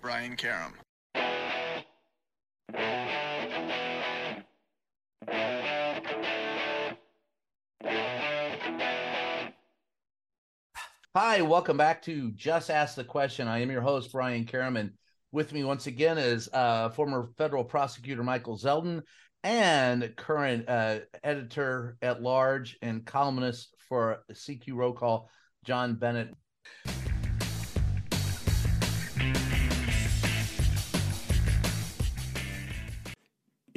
Brian Karem. Hi, welcome back to Just Ask the Question. I am your host, Brian Karem. And with me once again is uh, former federal prosecutor Michael Zeldin and current uh, editor at large and columnist for CQ Roll Call, John Bennett.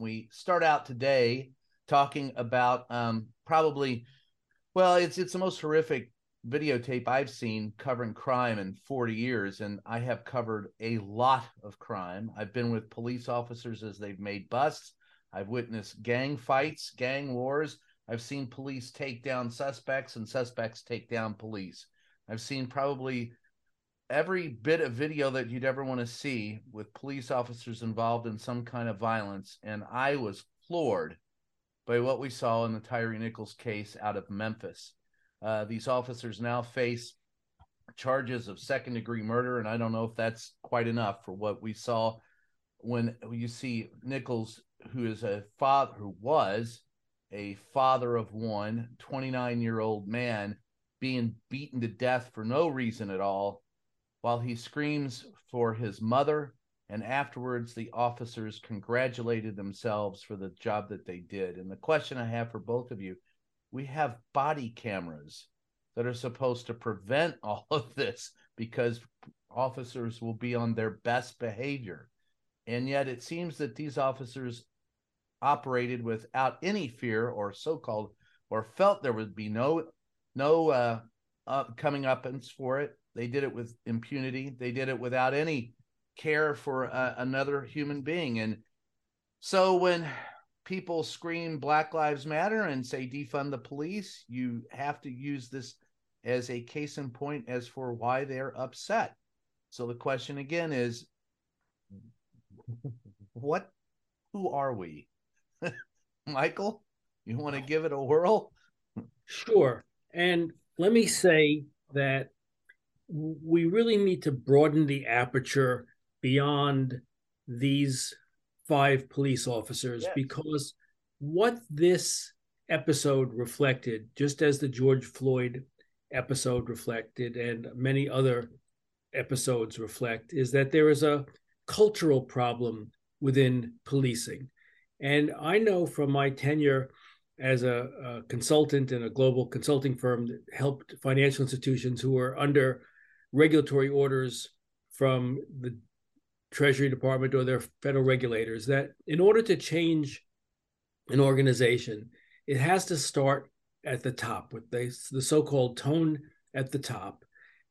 We start out today talking about um, probably, well, it's it's the most horrific videotape I've seen covering crime in 40 years, and I have covered a lot of crime. I've been with police officers as they've made busts. I've witnessed gang fights, gang wars. I've seen police take down suspects and suspects take down police. I've seen probably every bit of video that you'd ever want to see with police officers involved in some kind of violence. And I was floored by what we saw in the Tyre Nichols case out of Memphis. Uh, these officers now face charges of second degree murder, and I don't know if that's quite enough for what we saw when you see Nichols, who is a father, who was a father of one, 29 year old man, being beaten to death for no reason at all, while he screams for his mother. And afterwards, the officers congratulated themselves for the job that they did. And the question I have for both of you we have body cameras that are supposed to prevent all of this because officers will be on their best behavior. And yet it seems that these officers operated without any fear or so-called or felt there would be no no uh, uh coming up for it. They did it with impunity. They did it without any care for uh, another human being. And so when people scream Black Lives Matter and say defund the police, you have to use this as a case in point as for why they're upset. So the question again is what who are we? Michael, you want to give it a whirl? Sure. And let me say that we really need to broaden the aperture beyond these five police officers yes. because what this episode reflected, just as the George Floyd episode reflected and many other episodes reflect, is that there is a cultural problem within policing. And I know from my tenure as a, a, consultant in a global consulting firm that helped financial institutions who were under regulatory orders from the Treasury Department or their federal regulators that in order to change an organization, it has to start at the top with the, the so called tone at the top,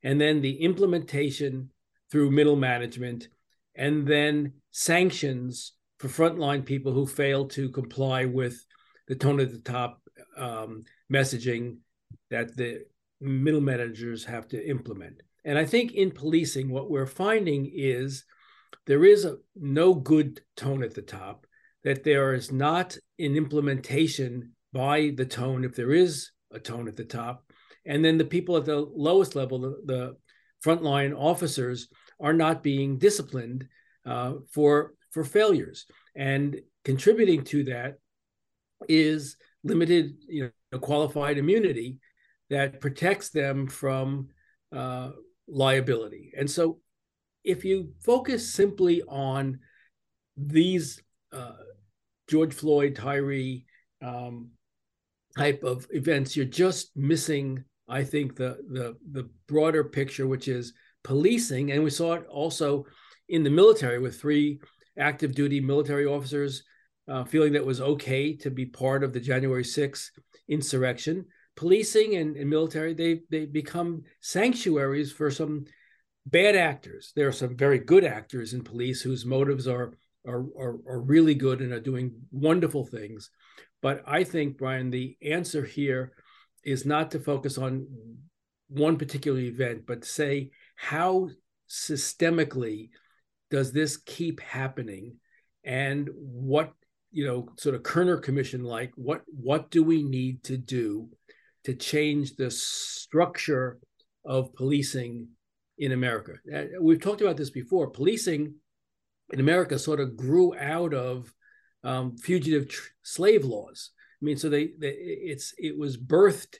and then the implementation through middle management, and then sanctions for frontline people who fail to comply with the tone at the top um, messaging that the middle managers have to implement. And I think in policing, what we're finding is there is a no good tone at the top, that there is not an implementation by the tone, if there is a tone at the top. And then the people at the lowest level, the, the frontline officers, are not being disciplined uh, for, for failures. And contributing to that is limited, you know, qualified immunity that protects them from uh, liability. And so if you focus simply on these uh, George Floyd, Tyre um, type of events, you're just missing, I think, the the the broader picture, which is policing, and we saw it also in the military with three active duty military officers uh, feeling that it was okay to be part of the January 6th insurrection. Policing and, and military, they they become sanctuaries for some bad actors. There are some very good actors in police whose motives are are, are, are really good and are doing wonderful things. But I think, Brian, the answer here is not to focus on one particular event, but say how systemically does this keep happening and what you know sort of kerner commission like what what do we need to do to change the structure of policing in america. Uh, we've talked about this before. Policing in america sort of grew out of um, fugitive tr- slave laws. I mean so they, they, it's it was birthed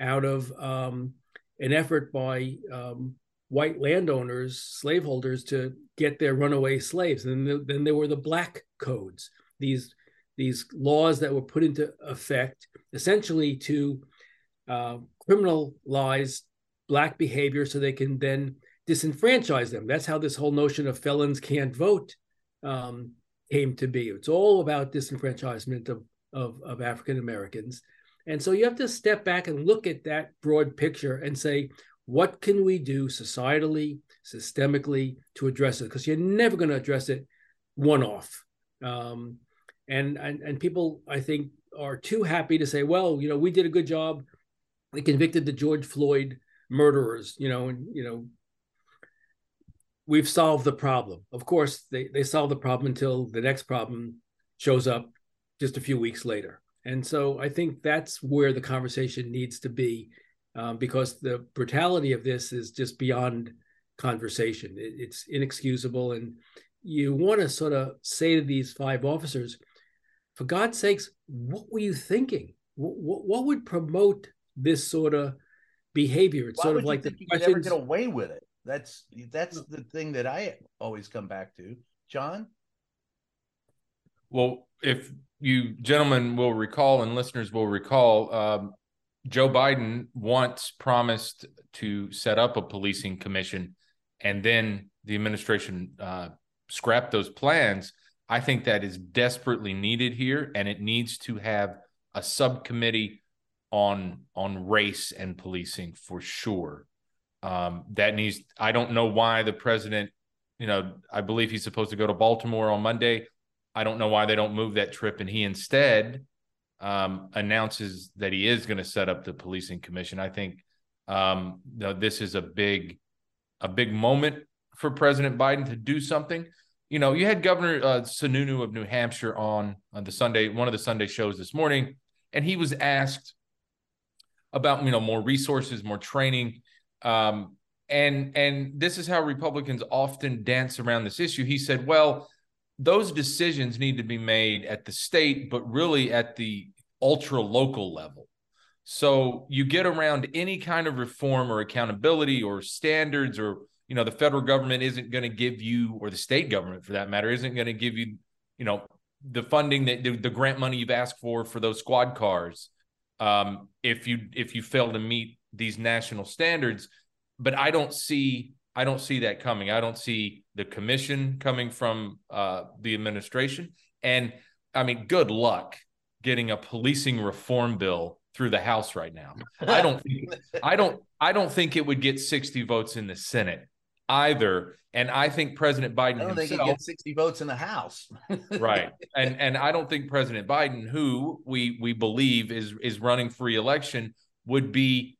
out of um, an effort by um, white landowners, slaveholders, to get their runaway slaves. And then, then there were the black codes, these these laws that were put into effect essentially to uh, criminalize black behavior so they can then disenfranchise them. That's how this whole notion of felons can't vote um, came to be. It's all about disenfranchisement of, of, of African Americans. And so you have to step back and look at that broad picture and say, what can we do societally, systemically to address it? Because you're never going to address it one off. Um, and, and and people, I think, are too happy to say, well, you know, we did a good job. We convicted the George Floyd murderers, you know, and you know, we've solved the problem. Of course, they they solve the problem until the next problem shows up just a few weeks later. And so I think that's where the conversation needs to be um, because the brutality of this is just beyond conversation. It, it's inexcusable. And you want to sort of say to these five officers, for God's sakes, what were you thinking? What, what would promote this sort of behavior? It's Why sort of like the the you could ever get away with it. That's that's the thing that I always come back to. John? Well, if you gentlemen will recall and listeners will recall, um, Joe Biden once promised to set up a policing commission, and then the administration uh, scrapped those plans. I think that is desperately needed here, and it needs to have a subcommittee on on race and policing for sure. Um, that needs. I don't know why the president. You know, I believe he's supposed to go to Baltimore on Monday. I don't know why they don't move that trip, and he instead um, announces that he is going to set up the policing commission, I think um, you know, this is a big, a big moment for President Biden to do something. You know, you had Governor uh, Sununu of New Hampshire on on the Sunday, one of the Sunday shows this morning, and he was asked about you know more resources, more training, um, and and this is how Republicans often dance around this issue. He said, well those decisions need to be made at the state, but really at the ultra local level. So you get around any kind of reform or accountability or standards, or you know, the federal government isn't going to give you, or the state government for that matter, isn't going to give you, you know, the funding that the, the, grant money you've asked for for those squad cars. Um, if you if you fail to meet these national standards, but I don't see I don't see that coming. I don't see the commission coming from uh, the administration. And I mean, good luck getting a policing reform bill through the House right now. I don't think, I don't I don't think it would get 60 votes in the Senate either. And I think President Biden I don't himself, think he get 60 votes in the House. right. And and I don't think President Biden, who we we believe is is running for re-election, would be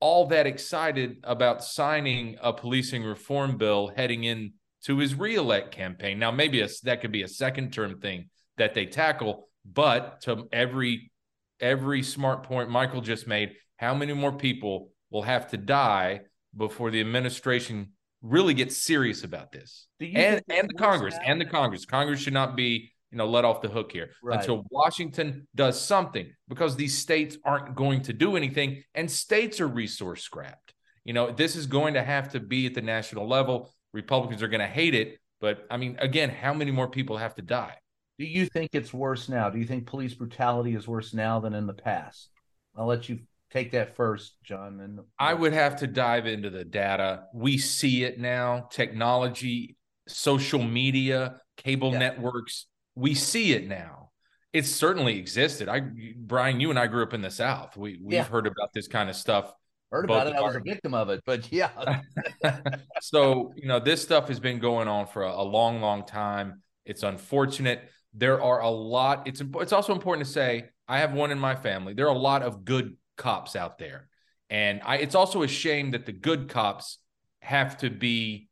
all that excited about signing a policing reform bill heading in to his reelect campaign. Now, maybe a, that could be a second term thing that they tackle, but to every every smart point Michael just made, how many more people will have to die before the administration really get serious about this? And and the Congress and the Congress. Congress should not be you know let off the hook here right. until Washington does something because these states aren't going to do anything and states are resource scrapped. You know, this is going to have to be at the national level Republicans are going to hate it. But I mean, again, how many more people have to die? Do you think it's worse now? Do you think police brutality is worse now than in the past? I'll let you take that first, John. And I would have to dive into the data. We see it now. Technology, social media, cable yeah. networks. We see it now. It's certainly existed. I, Brian, you and I grew up in the South. We we've yeah. heard about this kind of stuff. Heard about it. I was a victim of it, but yeah. so you know, this stuff has been going on for a, a long, long time. It's unfortunate. There are a lot. It's it's also important to say I have one in my family. There are a lot of good cops out there, and I. It's also a shame that the good cops have to be,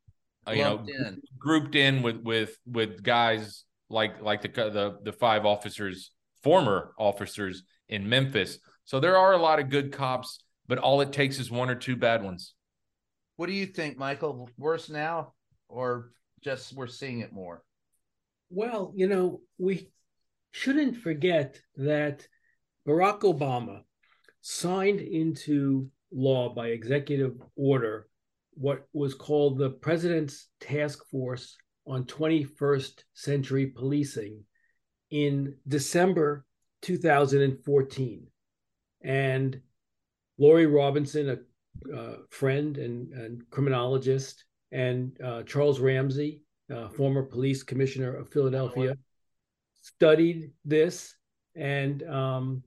uh, you know, in. grouped in with with with guys like like the the the five officers, former officers in Memphis. So there are a lot of good cops, but all it takes is one or two bad ones. What do you think, Michael? Worse now, or just we're seeing it more? Well, you know, we shouldn't forget that Barack Obama signed into law by executive order what was called the President's Task Force on 21st Century Policing in December 2014. And Laurie Robinson, a uh, friend and, and, criminologist, and uh, Charles Ramsey, uh, former police commissioner of Philadelphia, studied this. And um,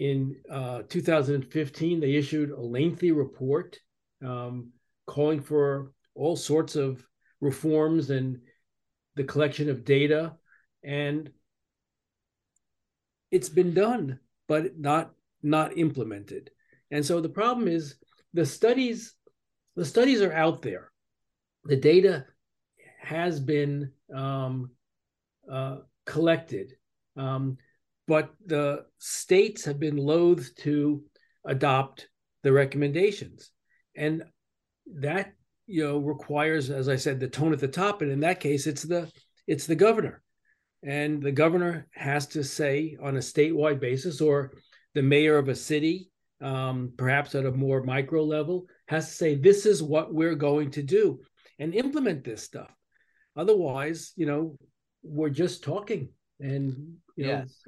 in uh, 2015, they issued a lengthy report um, calling for all sorts of reforms and the collection of data. And it's been done, but not not implemented. And so the problem is the studies the studies are out there. The data has been um, uh, collected, um, but the states have been loath to adopt the recommendations, and that you know requires, as I said, the tone at the top, and in that case, it's the it's the governor, and the governor has to say on a statewide basis, or the mayor of a city, um, perhaps at a more micro level, has to say this is what we're going to do and implement this stuff. Otherwise, you know, we're just talking, and you know, yes.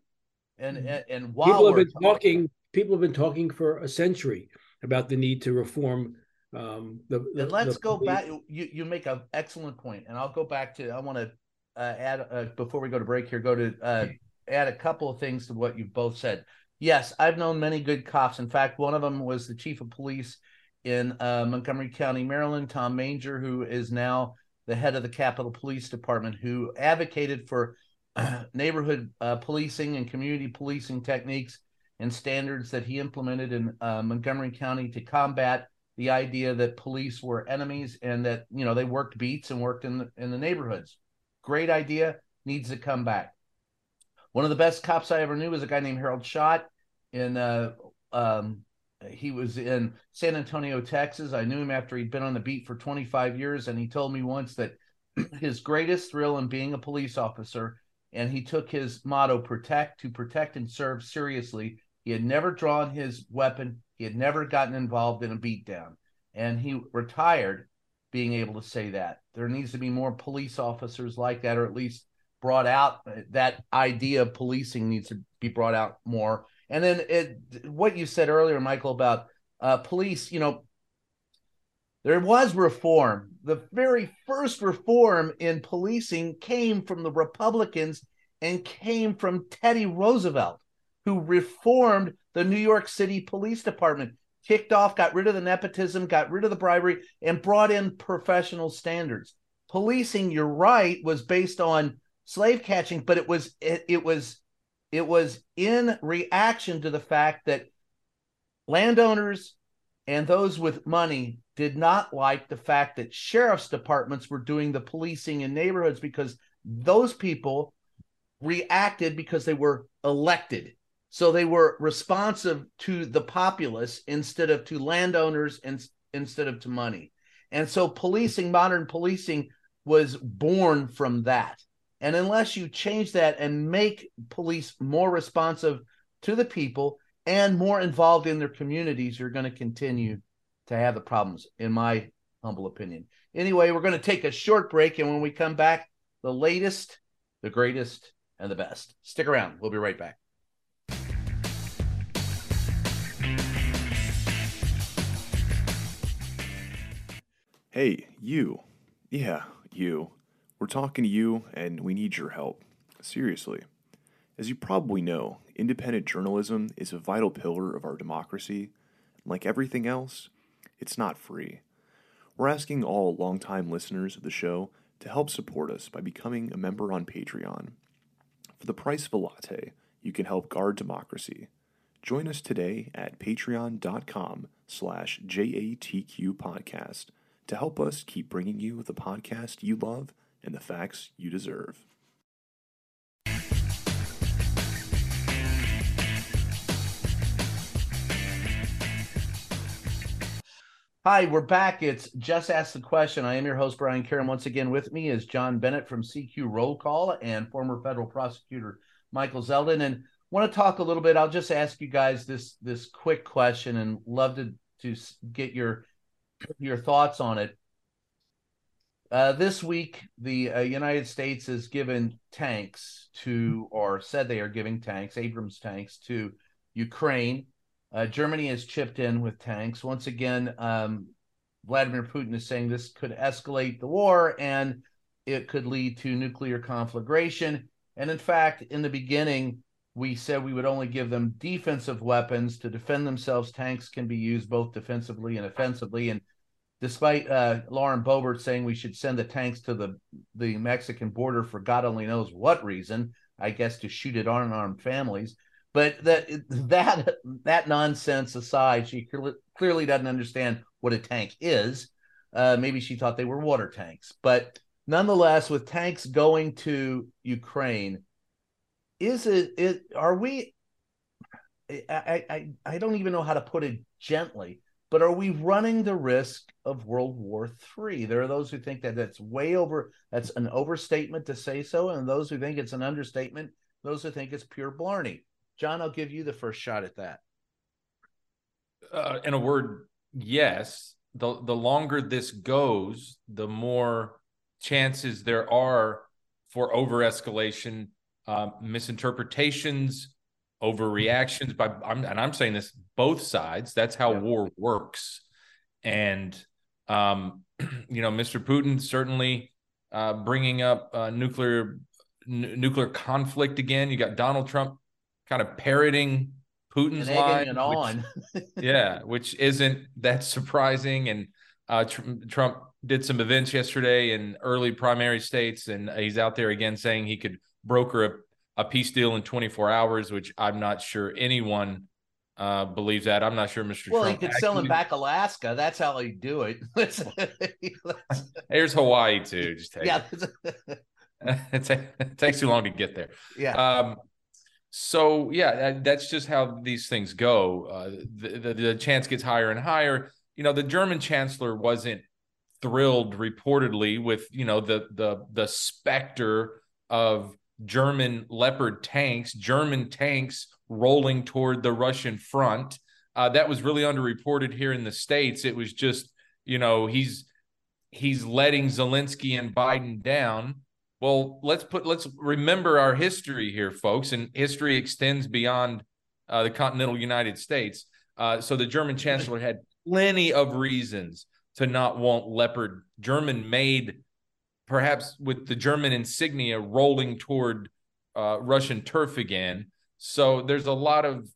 And and, and while people have been talking, talking, people have been talking for a century about the need to reform. Um, the, the and let's the go back. You you make an excellent point, and I'll go back to. I want to uh, add uh, before we go to break here. Go to uh, add a couple of things to what you both said. Yes, I've known many good cops. In fact, one of them was the chief of police in uh, Montgomery County, Maryland, Tom Manger, who is now the head of the Capitol Police Department, who advocated for neighborhood uh, policing and community policing techniques and standards that he implemented in uh, Montgomery County to combat the idea that police were enemies and that you know they worked beats and worked in the, in the neighborhoods. Great idea, needs to come back. One of the best cops I ever knew was a guy named Harold Schott in uh, um, he was in San Antonio, Texas. I knew him after he'd been on the beat for 25 years, and he told me once that his greatest thrill in being a police officer, and he took his motto "protect to protect and serve" seriously. He had never drawn his weapon. He had never gotten involved in a beatdown, and he retired being able to say that. There needs to be more police officers like that, or at least brought out. That idea of policing needs to be brought out more and then it, what you said earlier, Michael, about uh, police, you know, there was reform. The very first reform in policing came from the Republicans and came from Teddy Roosevelt, who reformed the New York City Police Department, kicked off, got rid of the nepotism, got rid of the bribery, and brought in professional standards. Policing, you're right, was based on slave catching, but it was it, it was it was in reaction to the fact that landowners and those with money did not like the fact that sheriff's departments were doing the policing in neighborhoods because those people reacted because they were elected. So they were responsive to the populace instead of to landowners and instead of to money. And so policing, modern policing was born from that. And unless you change that and make police more responsive to the people and more involved in their communities, you're going to continue to have the problems, in my humble opinion. Anyway, we're going to take a short break, and when we come back, the latest, the greatest, and the best. Stick around. We'll be right back. Hey, you. Yeah, you. We're talking to you, and we need your help. Seriously. As you probably know, independent journalism is a vital pillar of our democracy. Like everything else, it's not free. We're asking all longtime listeners of the show to help support us by becoming a member on Patreon. For the price of a latte, you can help guard democracy. Join us today at patreon.com slash JATQ podcast to help us keep bringing you the podcast you love and the facts you deserve. Hi, we're back. It's Just Ask the Question. I am your host, Brian Karem. Once again, with me is John Bennett from CQ Roll Call and former federal prosecutor Michael Zeldin. And want to talk a little bit. I'll just ask you guys this this quick question and love to to get your your thoughts on it. Uh, this week, the uh, United States has given tanks to, or said they are giving tanks, Abrams tanks to Ukraine. Uh, Germany has chipped in with tanks. Once again, um, Vladimir Putin is saying this could escalate the war and it could lead to nuclear conflagration. And in fact, in the beginning, we said we would only give them defensive weapons to defend themselves. Tanks can be used both defensively and offensively. And despite uh, Lauren Boebert saying we should send the tanks to the, the Mexican border for God only knows what reason, I guess to shoot at unarmed families, but that that that nonsense aside, she clearly doesn't understand what a tank is. Uh, maybe she thought they were water tanks, but nonetheless, with tanks going to Ukraine, is it it are we? I I I don't even know how to put it gently, but are we running the risk of World War III? There are those who think that that's way over. That's an overstatement to say so, and those who think it's an understatement. Those who think it's pure blarney. John, I'll give you the first shot at that. Uh, in a word, yes. The the longer this goes, the more chances there are for over escalation, uh, misinterpretations, overreactions. By I'm, and I'm saying this both sides. That's how yeah. war works. And um, you know, Mr. Putin certainly uh, bringing up uh, nuclear n- nuclear conflict again. You got Donald Trump kind of parroting Putin's and line, on. which, yeah, which isn't that surprising. And uh, tr- Trump did some events yesterday in early primary states, and he's out there again saying he could broker a, a peace deal in 24 hours, which I'm not sure anyone uh, believes that. I'm not sure Mr. Well, Trump he could sell him back Alaska. That's how he'd do it. Here's Hawaii too. Just take yeah. it. it takes too long to get there. Yeah. Um, so yeah, that's just how these things go. Uh, the, the, the chance gets higher and higher. You know, the German chancellor wasn't thrilled reportedly with you know the the the specter of German Leopard tanks, German tanks rolling toward the Russian front. Uh, that was really underreported here in the states. It was just you know he's he's letting Zelensky and Biden down. Well, let's put let's remember our history here, folks, and history extends beyond uh, the continental United States. Uh, so the German chancellor had plenty of reasons to not want Leopard German made, perhaps with the German insignia rolling toward uh, Russian turf again. So there's a lot of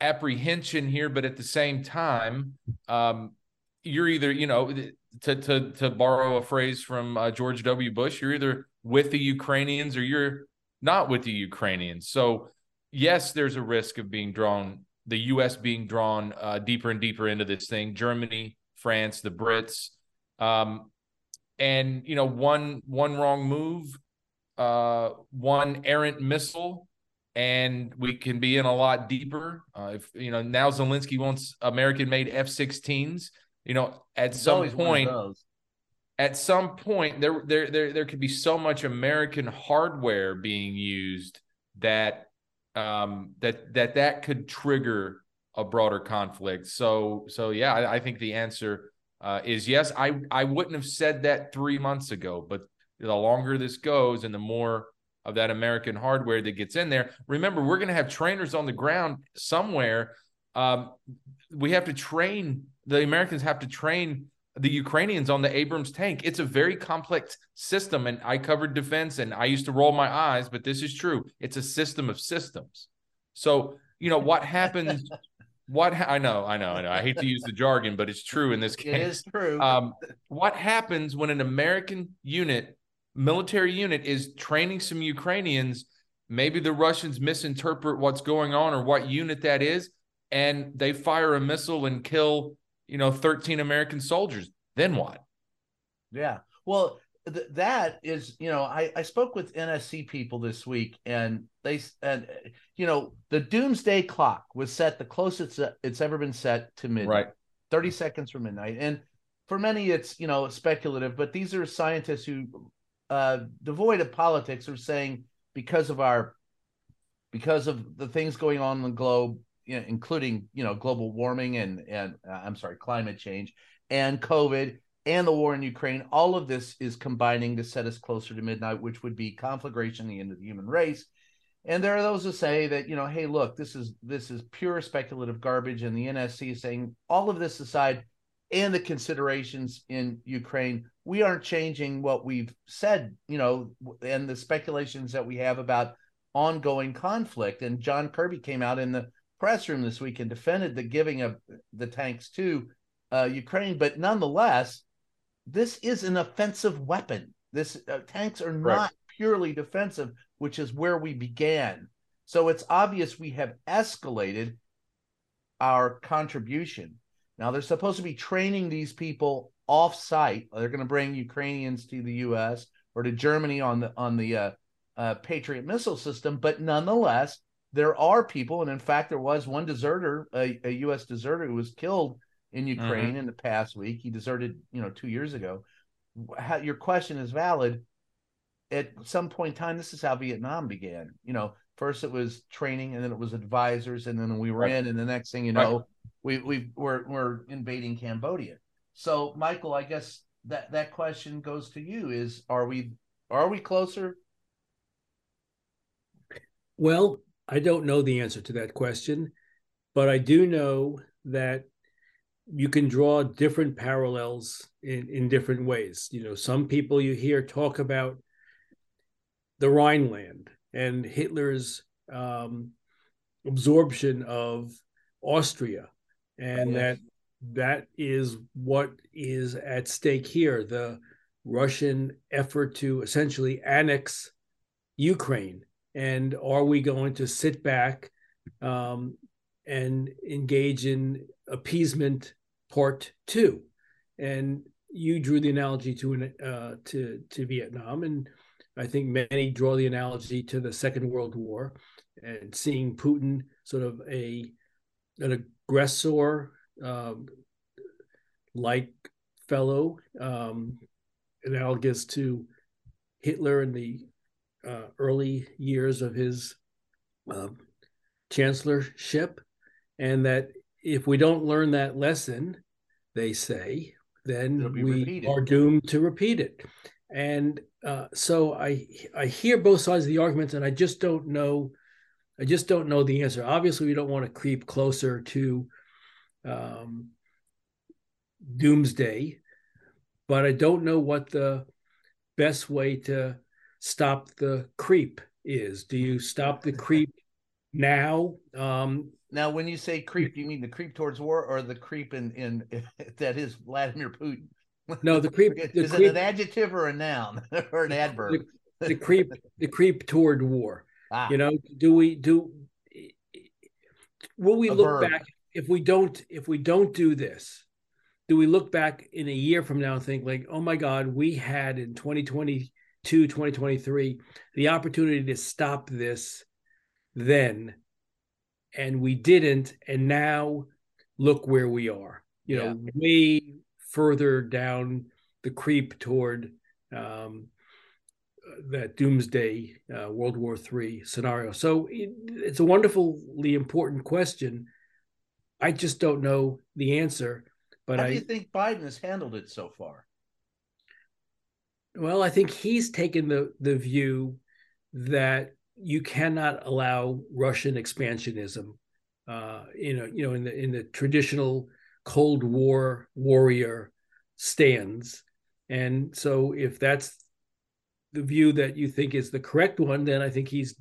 apprehension here, but at the same time, um, you're either you know to to to borrow a phrase from uh, George W. Bush, you're either with the Ukrainians or you're not with the Ukrainians. So, yes, there's a risk of being drawn, the U.S. being drawn uh, deeper and deeper into this thing. Germany, France, the Brits, um, and you know, one one wrong move, uh, one errant missile, and we can be in a lot deeper. Uh, if you know now Zelensky wants American-made F-16s. You know, at some point at some point there there there there could be so much American hardware being used that um, that that that could trigger a broader conflict. So so yeah, I, I think the answer uh, is yes, I I wouldn't have said that three months ago, but the longer this goes and the more of that American hardware that gets in there, remember we're going to have trainers on the ground somewhere. Um, we have to train the Americans have to train the Ukrainians on the Abrams tank. It's a very complex system, and I covered defense, and I used to roll my eyes, but this is true. It's a system of systems. So you know what happens what ha- I know, I know, I know. I hate to use the jargon, but it's true in this case. It is true. Um, what happens when an American unit, military unit, is training some Ukrainians? Maybe the Russians misinterpret what's going on or what unit that is, and they fire a missile and kill, you know, 13 American soldiers. Then what? Yeah. Well, th- that is, you know, I, I spoke with NSC people this week, and they and you know the doomsday clock was set the closest it's ever been set to midnight, Right. thirty seconds from midnight, and for many it's you know speculative, but these are scientists who, uh, devoid of politics, are saying because of our, because of the things going on in the globe, you know, including you know global warming and and uh, I'm sorry, climate change and COVID and the war in Ukraine, all of this is combining to set us closer to midnight, which would be conflagration, the end of the human race. And there are those who say that, you know, hey, look, this is this is pure speculative garbage. And the NSC is saying all of this aside, and the considerations in Ukraine, we aren't changing what we've said, you know, and the speculations that we have about ongoing conflict. And John Kirby came out in the press room this week and defended the giving of the tanks to uh, Ukraine, but nonetheless, this is an offensive weapon. This uh, tanks are Right. not purely defensive, which is where we began. So it's obvious we have escalated our contribution. Now they're supposed to be training these people off site. They're going to bring Ukrainians to the U.S. or to Germany on the on the uh, uh, Patriot missile system, but nonetheless, there are people, and in fact, there was one deserter, a, a U.S. deserter, who was killed in mm-hmm. Ukraine in the past week. He deserted, you know, two years ago. How, your question is valid. At some point in time, this is how Vietnam began. You know, first it was training, and then it was advisors, and then we were Right. in, and the next thing you Right. know, we we we're we're invading Cambodia. So, Michael, I guess that that question goes to you: Is are we are we closer? Well, I don't know the answer to that question, but I do know that you can draw different parallels in, in different ways. You know, some people you hear talk about the Rhineland and Hitler's um, absorption of Austria, and Yes. that that is what is at stake here the Russian effort to essentially annex Ukraine. And are we going to sit back um, and engage in appeasement part two? And you drew the analogy to an, uh, to to Vietnam, and I think many draw the analogy to the Second World War, and seeing Putin sort of a an aggressor um, like fellow, um, analogous to Hitler in the uh, early years of his um, chancellorship, and that if we don't learn that lesson, they say, then we repeated. are doomed to repeat it. And uh, so I I hear both sides of the arguments, and I just don't know. I just don't know the answer. Obviously, we don't want to creep closer to um, doomsday, but I don't know what the best way to stop the creep is. Do you stop the creep now? Um, Now, when you say creep, you mean the creep towards war or the creep in in that is Vladimir Putin? no, the creep. The is creep, it an adjective or a noun or an adverb? the creep. The creep toward war. Ah, You know, do we do? Will we A look verb. back if we don't? If we don't do this, do we look back in a year from now and think like, oh my God, we had in 2022, 2023, the opportunity to stop this then, and we didn't, and now look where we are. You know, way further down the creep toward um, that doomsday uh, World War III scenario. So it, it's a wonderfully important question. I just don't know the answer, But How I do you think Biden has handled it so far? Well, I think he's taken the the view that you cannot allow Russian expansionism. Uh, you know, you know, in the in the traditional Cold War warrior stands, and so if that's the view that you think is the correct one, then I think he's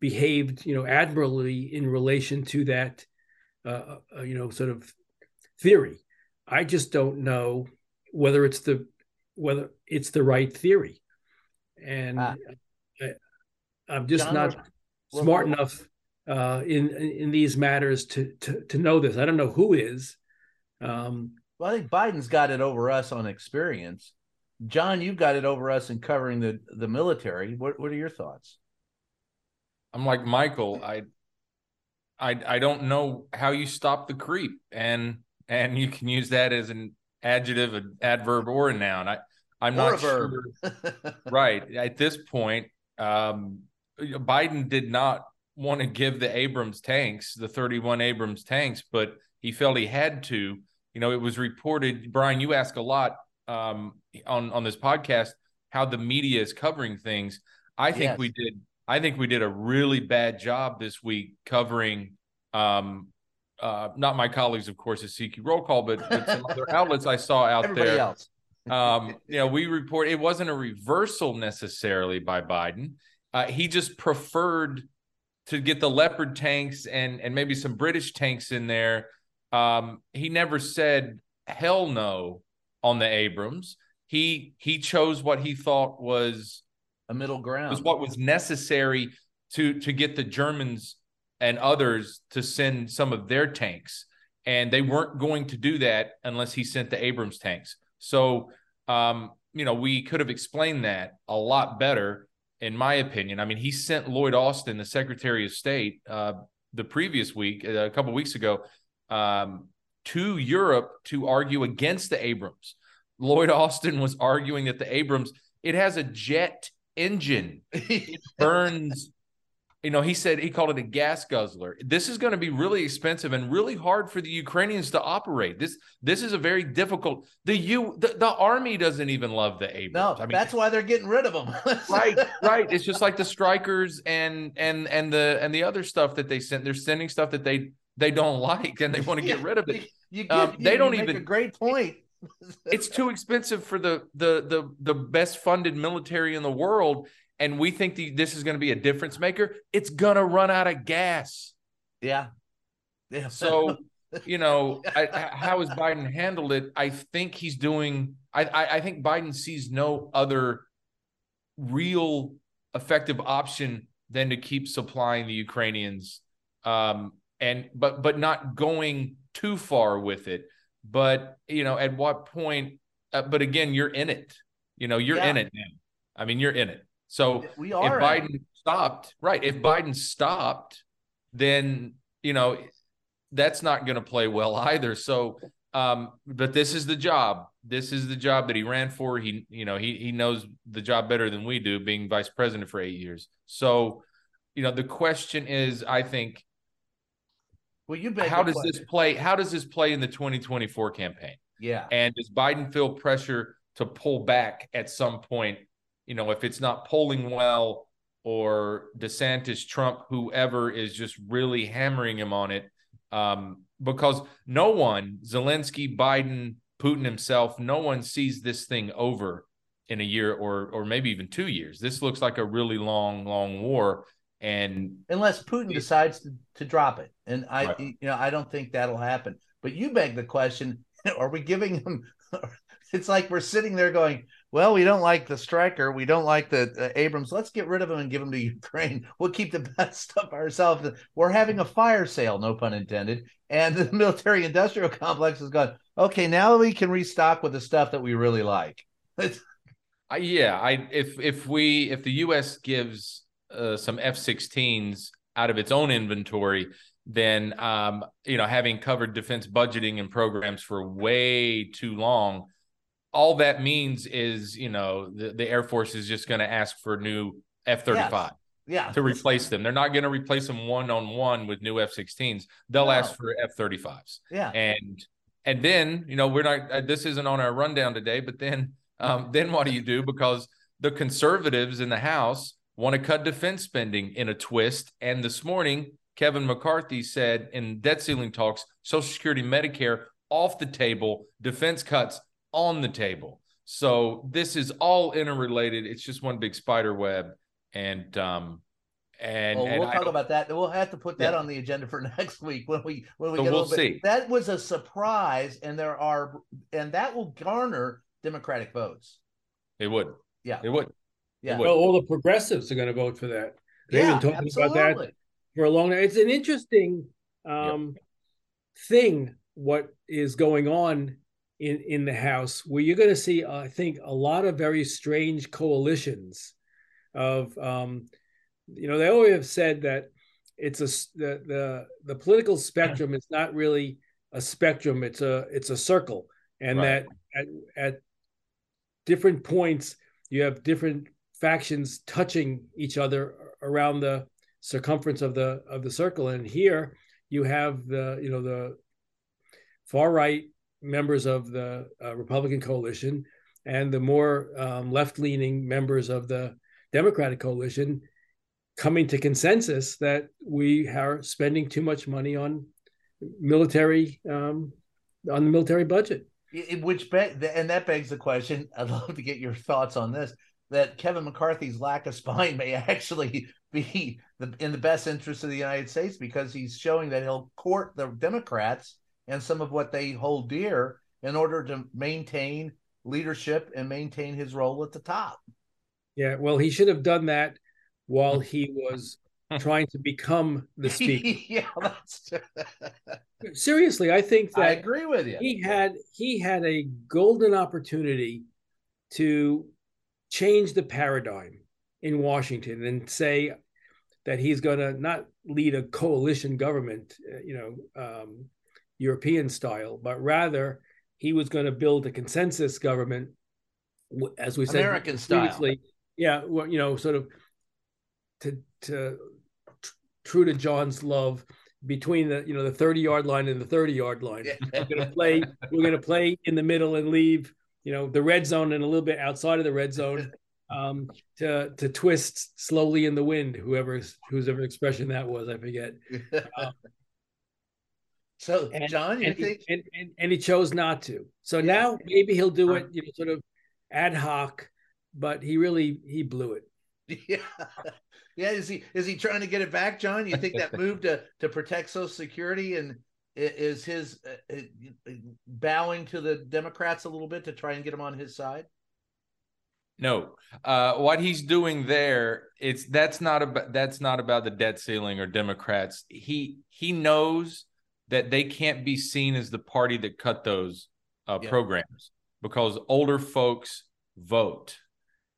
behaved, you know, admirably in relation to that, uh, uh, you know, sort of theory. I just don't know whether it's the whether it's the right theory, and Ah. I, I'm just John, not we're- smart we're- enough uh, in in these matters to, to to know this. I don't know who is. Um, Well, I think Biden's got it over us on experience. John, you've got it over us in covering the the military. What what are your thoughts? I'm like Michael. I, I, I don't know how you stop the creep, and and you can use that as an adjective, an adverb, or a noun. I, I'm Or not a verb. sure. right at this point, um, Biden did not want to give the Abrams tanks, the 31 Abrams tanks, but he felt he had to. You know, it was reported. Brian, you ask a lot um, on on this podcast how the media is covering things. I think Yes. we did. I think we did a really bad job this week covering. Um, uh, not my colleagues, of course, at CQ Roll Call, but, but some other outlets I saw out Everybody there else. um, you know, we report it wasn't a reversal necessarily by Biden. Uh, he just preferred to get the Leopard tanks and and maybe some British tanks in there. Um, he never said hell no on the Abrams. He he chose what he thought was A middle ground. was what was necessary to to get the Germans and others to send some of their tanks, and they weren't going to do that unless he sent the Abrams tanks. So, um, you know, we could have explained that a lot better, in my opinion. I mean, he sent Lloyd Austin, the Secretary of State, uh, the previous week, uh, a couple weeks ago, um, to Europe to argue against the Abrams. Lloyd Austin was arguing that the Abrams it has a jet engine it burns you know he said he called it a gas guzzler. This is going to be really expensive and really hard for the ukrainians to operate. This this is a very difficult the you the, the army doesn't even love the abrams. No, i mean that's why they're getting rid of them. right right. It's just like the Strykers and and and the and the other stuff that they sent they're sending stuff that they they don't like and they want to get rid of it. You, you, Um, they you don't even- a great point. it's too expensive for the the the the best funded military in the world and we think the, this is going to be a difference maker it's going to run out of gas. Yeah. Yeah. so you know I, I- how has biden handled it? I think he's doing I, I i think biden sees no other real effective option than to keep supplying the ukrainians. Um and but but not going too far with it. But you know at what point uh, but again you're in it. You know you're Yeah. in it now. I mean you're in it so we if are. Biden stopped, right? If Biden stopped, then you know that's not going to play well either. So, um, but this is the job. This is the job that he ran for. He, you know, he he knows the job better than we do, being vice president for eight years. So, you know, the question is, I think, well, you beg how does this play? How does this play in the 2024 campaign? Yeah. And does Biden feel pressure to pull back at some point? You know, if it's not polling well or DeSantis, Trump, whoever is just really hammering him on it. Um, because no one, Zelensky, Biden, Putin himself, no one sees this thing over in a year or or maybe even two years. This looks like a really long, long war. And unless Putin decides to, to drop it. And I, Right. you know, I don't think that'll happen. But you beg the question: Are we giving him? It's like we're sitting there going, "Well, we don't like the Stryker, we don't like the uh, Abrams. Let's get rid of him and give him to Ukraine. We'll keep the best stuff ourselves." We're having a fire sale, no pun intended. And the military-industrial complex has gone. Okay, now we can restock with the stuff that we really like. I, yeah, I if if we if the U.S. gives uh, some F-16s out of its own inventory, then um, you know, having covered defense budgeting and programs for way too long, all that means is you know the, the Air Force is just going to ask for new F-35 yeah, to replace them. They're not going to replace them one on one with new F-16s. They'll No. ask for F-35s, yeah. and and then you know we're not. Uh, this isn't on our rundown today, but then um, then what do you do? Because the conservatives in the House want to cut defense spending in a twist, and this morning Kevin McCarthy said in debt ceiling talks, Social Security, Medicare off the table, defense cuts on the table. So this is all interrelated. It's just one big spider web, and um, and, well, and we'll I talk about that. We'll have to put that Yeah. on the agenda for next week when we when we So get a we'll little bit. see. That was a surprise, and there are and that will garner Democratic votes. It would. Yeah, It would. yeah, would. Well, all the progressives are going to vote for that. They've yeah, been talking about that for a long time. It's an interesting um, thing what is going on in in the House, where you're going to see, I think, a lot of very strange coalitions of, um, you know, they always have said that it's a the the the political spectrum is not really a spectrum; it's a it's a circle, and Right. that at at different points you have different factions touching each other around the circumference of the of the circle. And here you have the you know the far right members of the uh, republican coalition and the more um, left-leaning members of the democratic coalition coming to consensus that we are spending too much money on military um, on the military budget It- which and that begs the question. I'd love to get your thoughts on this. That Kevin McCarthy's lack of spine may actually be the, in the best interest of the United States because he's showing that he'll court the Democrats and some of what they hold dear in order to maintain leadership and maintain his role at the top. Yeah, well, he should have done that while he was trying to become the speaker. yeah, that's. Seriously, I think that I agree with you. he had he had a golden opportunity to change the paradigm in Washington and say that he's going to not lead a coalition government, uh, you know, um, European style, but rather he was going to build a consensus government, as we said American style. Yeah, well, you know, sort of to to true to John's love between the you know the 30 yard line and the 30 yard line. We're gonna play. We're gonna play in the middle and leave you know the red zone and a little bit outside of the red zone um, to to twist slowly in the wind. Whoever's whosever expression that was, I forget. so, And- John, you And, he- think? and, and and he chose not to. So now maybe he'll do it, you know, sort of ad hoc. But he really he blew it. Yeah, yeah. Is he is he trying to get it back, John? You think that move to to protect Social Security and is his uh, uh, bowing to the Democrats a little bit to try and get him on his side? No, uh, what he's doing there, it's that's not about that's not about the debt ceiling or Democrats. He he knows that they can't be seen as the party that cut those uh, Yeah. programs because older folks vote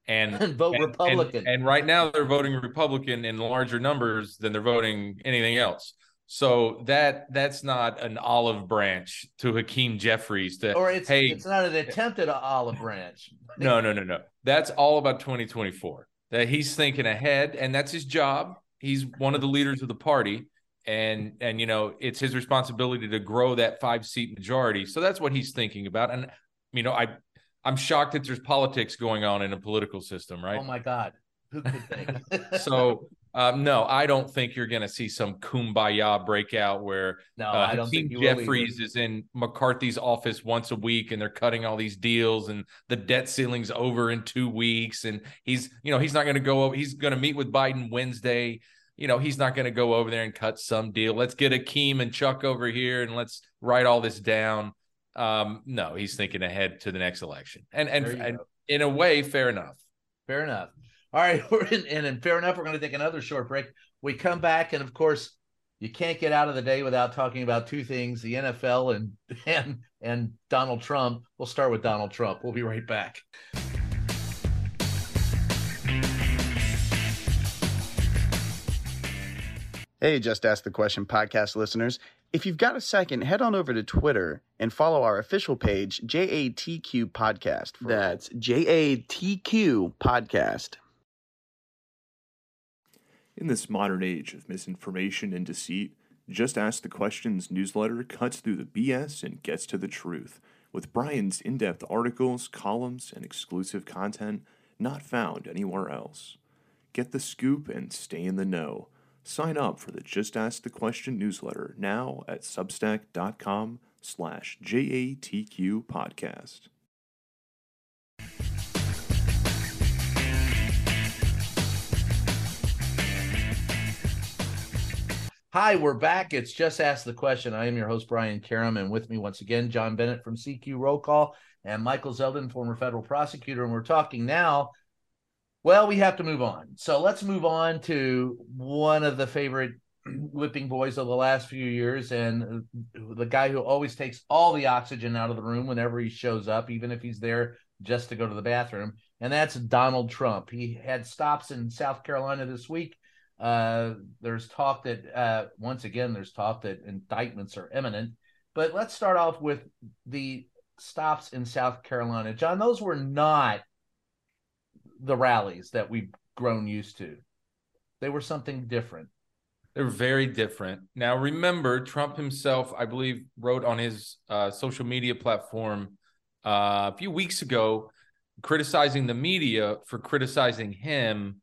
and And vote and- Republican. And, and right now they're voting Republican in larger numbers than they're voting anything else. So that that's not an olive branch to Hakeem Jeffries. To or it's hey, it's not an attempt at an olive branch. no, no, no, no. That's all about 2024. That he's thinking ahead, and that's his job. He's one of the leaders of the party, and and you know it's his responsibility to grow that five seat majority. So that's what he's thinking about. And you know, I I'm shocked that there's politics going on in a political system, right? Oh my God, who could think? so um, no, I don't think you're going to see some kumbaya breakout where no, uh, I don't Hakeem think you will either. Jeffries is in McCarthy's office once a week, and they're cutting all these deals, and the debt ceiling's over in two weeks, and he's, you know, he's not going to go over. He's going to meet with Biden Wednesday. You know, he's not going to go over there and cut some deal. Let's get Hakeem and Chuck over here, and let's write all this down. Um, no, he's thinking ahead to the next election, and and, and go. in a way, fair enough. Fair enough. All right, we're in, and, and fair enough. We're going to take another short break. We come back, and of course, you can't get out of the day without talking about two things: the NFL and and and Donald Trump. We'll start with Donald Trump. We'll be right back. Hey, Just Ask the Question podcast listeners. If you've got a second, head on over to Twitter and follow our official page, JATQ Podcast. That's JATQ Podcast. In this modern age of misinformation and deceit, Just Ask the Questions newsletter cuts through the BS and gets to the truth with Brian's in depth articles, columns, and exclusive content not found anywhere else. Get the scoop and stay in the know. Sign up for the Just Ask the Question newsletter now at substack.com slash JATQ podcast. Hi, we're back. It's Just Ask the Question. I am your host, Brian Karem, and with me once again, John Bennett from CQ Roll Call and Michael Zeldin, former federal prosecutor. And we're talking now. Well, we have to move on. So let's move on to one of the favorite whipping boys of the last few years and the guy who always takes all the oxygen out of the room whenever he shows up, even if he's there just to go to the bathroom. And that's Donald Trump. He had stops in South Carolina this week uh, there's talk that uh, once again, there's talk that indictments are imminent. But let's start off with the stops in South Carolina. John, those were not the rallies that we've grown used to. They were something different. They're very different. Now, remember, Trump himself, I believe, wrote on his uh, social media platform uh, a few weeks ago, criticizing the media for criticizing him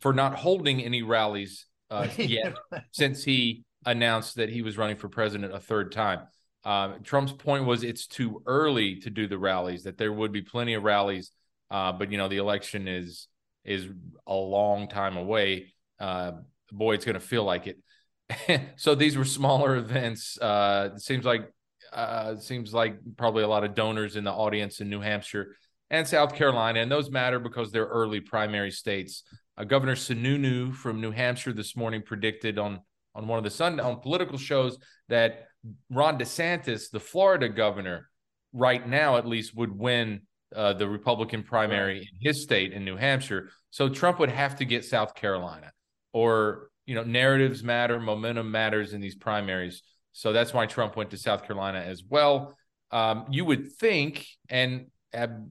for not holding any rallies uh, yet since he announced that he was running for president a third time. Uh, Trump's point was it's too early to do the rallies; that there would be plenty of rallies, uh, but you know the election is is a long time away. Uh, boy, it's going to feel like it. so these were smaller events. Uh, seems like uh, seems like probably a lot of donors in the audience in New Hampshire and South Carolina, and those matter because they're early primary states. Uh, Governor Sununu from New Hampshire this morning predicted on on one of the Sunday on political shows that Ron DeSantis, the Florida governor, right now at least would win uh, the Republican primary right. in his state in New Hampshire. So Trump would have to get South Carolina, or you know, narratives matter, momentum matters in these primaries. So that's why Trump went to South Carolina as well. Um, you would think, and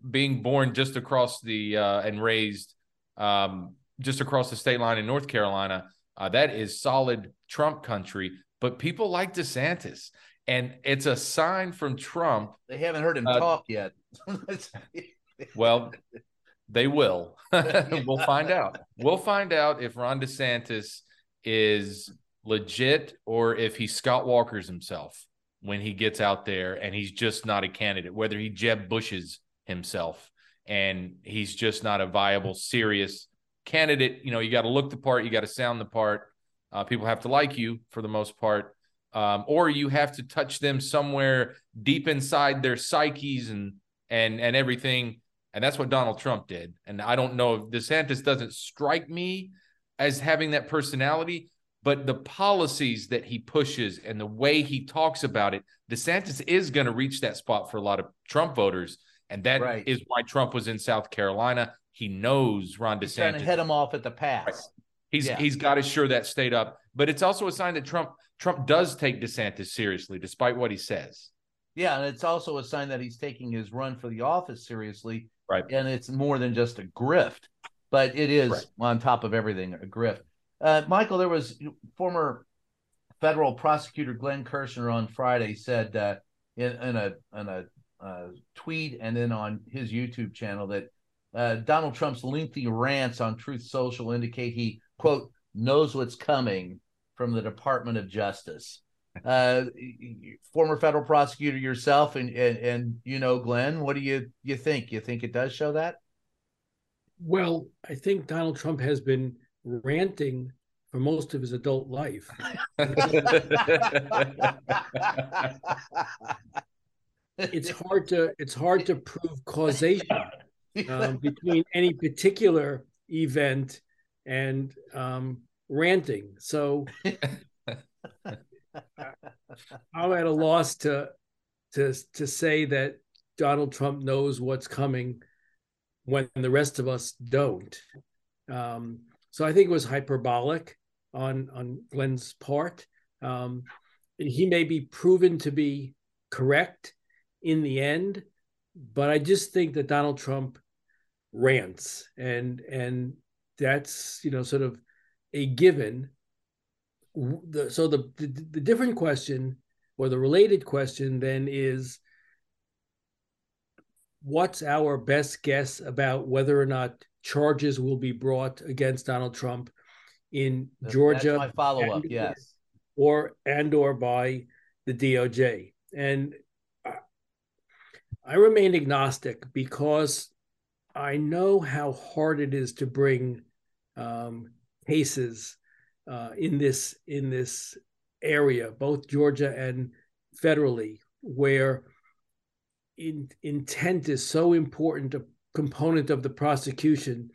being born just across the uh, and raised um, just across the state line in North Carolina. Uh, that is solid Trump country, but people like DeSantis. And it's a sign from Trump. They haven't heard him uh, talk yet. well, they will. we'll find out. We'll find out if Ron DeSantis is legit or if he Scott Walkers himself when he gets out there and he's just not a candidate, whether he Jeb Bushes himself and he's just not a viable, serious candidate, you know, you got to look the part, you got to sound the part. Uh, people have to like you for the most part, um, or you have to touch them somewhere deep inside their psyches and and and everything. And that's what Donald Trump did. And I don't know if DeSantis doesn't strike me as having that personality, but the policies that he pushes and the way he talks about it, DeSantis is going to reach that spot for a lot of Trump voters. And that right. is why Trump was in South Carolina. He knows Ron DeSantis. He's trying to head him off at the pass. Right. He's yeah. he's got to shore that state up. But it's also a sign that Trump Trump does take DeSantis seriously, despite what he says. Yeah, and it's also a sign that he's taking his run for the office seriously. Right. And it's more than just a grift, but it is right. on top of everything a grift. Uh, Michael, there was former federal prosecutor Glenn Kirschner on Friday said uh, in, in a in a uh, tweet and then on his YouTube channel that uh, Donald Trump's lengthy rants on Truth Social indicate he, quote, knows what's coming from the Department of Justice. Uh, former federal prosecutor yourself, and, and and you know, Glenn, what do you you think? You think it does show that? Well, I think Donald Trump has been ranting for most of his adult life. it's hard to it's hard to prove causation um, between any particular event and um, ranting. So I'm at a loss to to to say that Donald Trump knows what's coming when the rest of us don't. Um, so I think it was hyperbolic on on Glenn's part. Um, he may be proven to be correct in the end, but I just think that Donald Trump rants and and that's you know sort of a given the, so the, the the different question or the related question then is what's our best guess about whether or not charges will be brought against Donald Trump in Georgia? That's my follow up, yes. Or and or by the DOJ. And I remain agnostic because I know how hard it is to bring um, cases uh, in this in this area, both Georgia and federally, where in, intent is so important a component of the prosecution,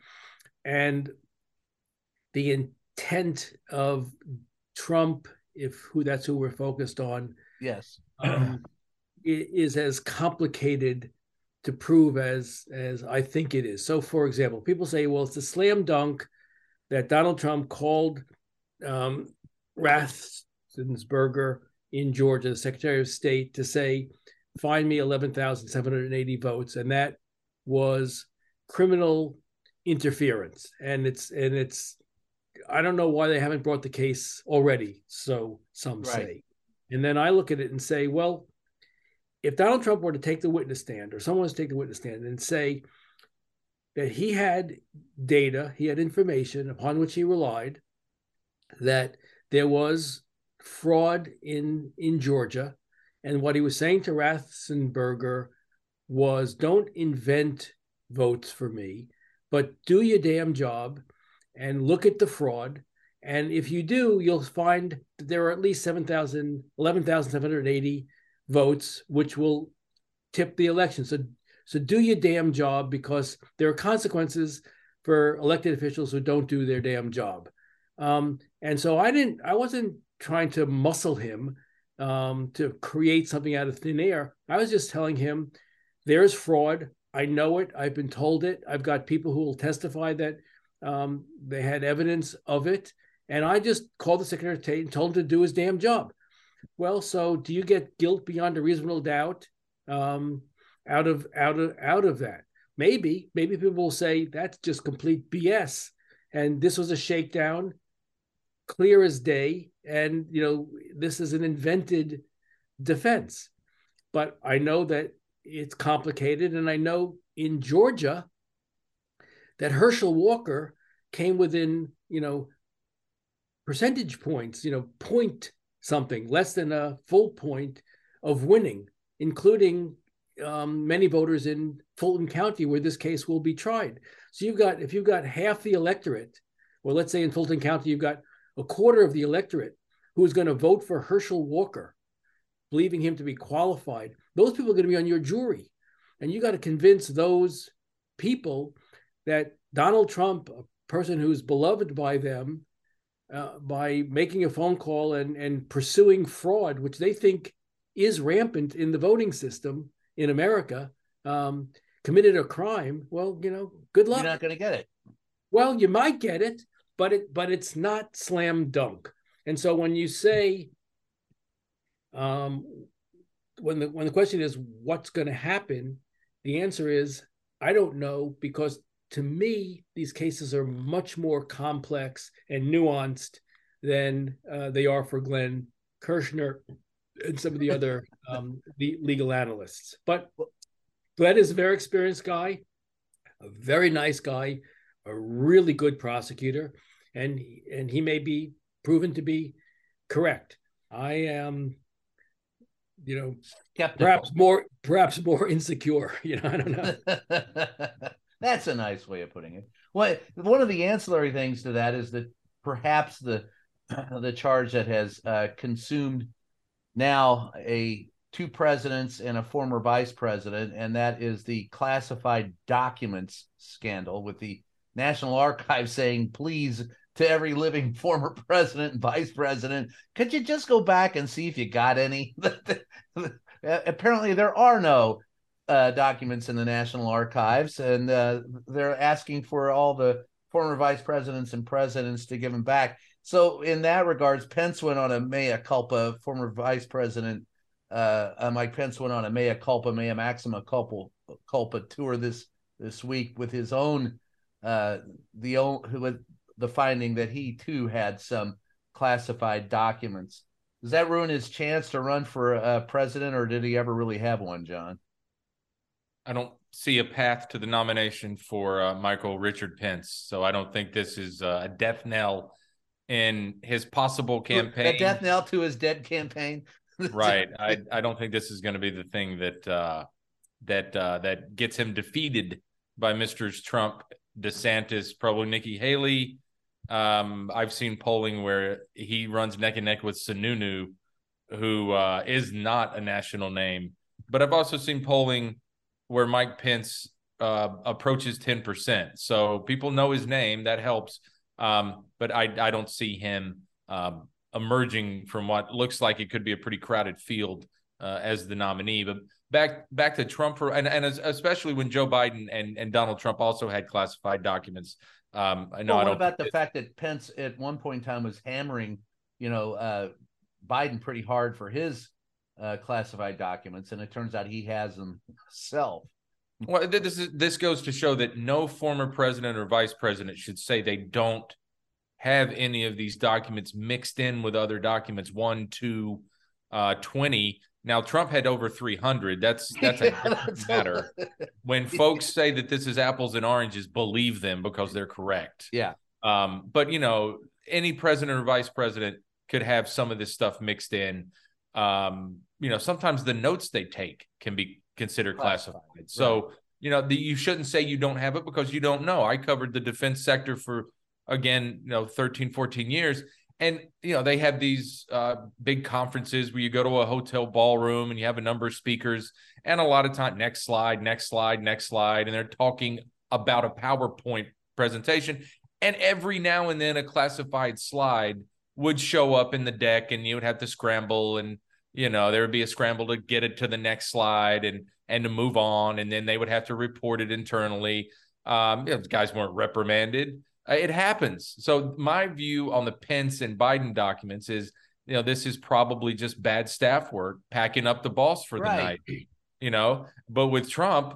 and the intent of Trump, if who that's who we're focused on, yes, um, is as complicated to prove as as I think it is. So, for example, people say, "Well, it's a slam dunk that Donald Trump called um, Raffensperger in Georgia, the Secretary of State, to say, find me 11,780 votes. And that was criminal interference. And it's, and it's, I don't know why they haven't brought the case already. So some right. say. And then I look at it and say, well, if Donald Trump were to take the witness stand or someone to take the witness stand and say that he had data, he had information upon which he relied, that there was fraud in in Georgia, and what he was saying to Raffensperger was, "Don't invent votes for me, but do your damn job and look at the fraud." And if you do, you'll find that there are at least 7,000, 11,780 votes, which will tip the election. So, so do your damn job because there are consequences for elected officials who don't do their damn job. Um, and so I didn't, I wasn't trying to muscle him um, to create something out of thin air. I was just telling him there's fraud. I know it. I've been told it. I've got people who will testify that um, they had evidence of it. And I just called the Secretary of State and told him to do his damn job. Well, so do you get guilt beyond a reasonable doubt um, out of out of out of that? Maybe, maybe people will say that's just complete BS. And this was a shakedown clear as day. And, you know, this is an invented defense. But I know that it's complicated. And I know in Georgia that Herschel Walker came within, you know, percentage points, you know, point something, less than a full point of winning, including um, many voters in Fulton County where this case will be tried. So you've got, if you've got half the electorate, or let's say in Fulton County, you've got a quarter of the electorate who is going to vote for Herschel Walker, believing him to be qualified, those people are going to be on your jury. And you got to convince those people that Donald Trump, a person who's beloved by them, uh, by making a phone call and, and pursuing fraud, which they think is rampant in the voting system in America, um, committed a crime. Well, you know, good luck. You're not going to get it. Well, you might get it, but it but it's not slam dunk. And so when you say um, when the when the question is what's going to happen, the answer is I don't know because to me these cases are much more complex and nuanced than uh, they are for Glenn Kirschner and some of the other um, the legal analysts. But Glenn is a very experienced guy, a very nice guy, a really good prosecutor and and he may be proven to be correct. I am, you know, Skeptical. perhaps more perhaps more insecure. You know, I don't know. That's a nice way of putting it. Well, one of the ancillary things to that is that perhaps the the charge that has uh, consumed now a two presidents and a former vice president, and that is the classified documents scandal with the National Archives saying, please to every living former president and vice president. Could you just go back and see if you got any? Apparently, there are no uh, documents in the National Archives, and uh, they're asking for all the former vice presidents and presidents to give them back. So, in that regards, Pence went on a mea culpa. Former vice president uh, uh Mike Pence went on a mea culpa, mea maxima culpa, culpa tour this this week with his own uh, the own who the finding that he too had some classified documents. Does that ruin his chance to run for uh, president, or did he ever really have one, John? I don't see a path to the nomination for uh, Michael Richard Pence, so I don't think this is uh, a death knell in his possible campaign. A death knell to his dead campaign. right. I I don't think this is going to be the thing that uh, that uh, that gets him defeated by Mr. Trump, DeSantis, probably Nikki Haley. Um, I've seen polling where he runs neck and neck with Sununu, who uh, is not a national name. But I've also seen polling where Mike Pence uh, approaches 10%. So people know his name. That helps. Um, but I, I don't see him um, emerging from what looks like it could be a pretty crowded field uh, as the nominee. But back back to Trump for, and, and especially when Joe Biden and, and Donald Trump also had classified documents. Um, I know. Well, what about the fact that Pence at one point in time was hammering, you know, uh, Biden pretty hard for his uh, classified documents, and it turns out he has them himself. Well, this is this goes to show that no former president or vice president should say they don't have any of these documents mixed in with other documents, one, two, uh, 20. Now Trump had over 300. That's that's a that's matter. when folks say that this is apples and oranges, believe them because they're correct. Yeah. Um, but you know, any president or vice president could have some of this stuff mixed in. Um, you know, sometimes the notes they take can be considered classified. classified. So, right. you know, the, you shouldn't say you don't have it because you don't know. I covered the defense sector for again, you know, 13, 14 years and you know they have these uh, big conferences where you go to a hotel ballroom and you have a number of speakers and a lot of time next slide next slide next slide and they're talking about a powerpoint presentation and every now and then a classified slide would show up in the deck and you would have to scramble and you know there would be a scramble to get it to the next slide and and to move on and then they would have to report it internally um you know, guys weren't reprimanded uh, it happens. So my view on the Pence and Biden documents is, you know, this is probably just bad staff work, packing up the boss for right. the night. You know, but with Trump,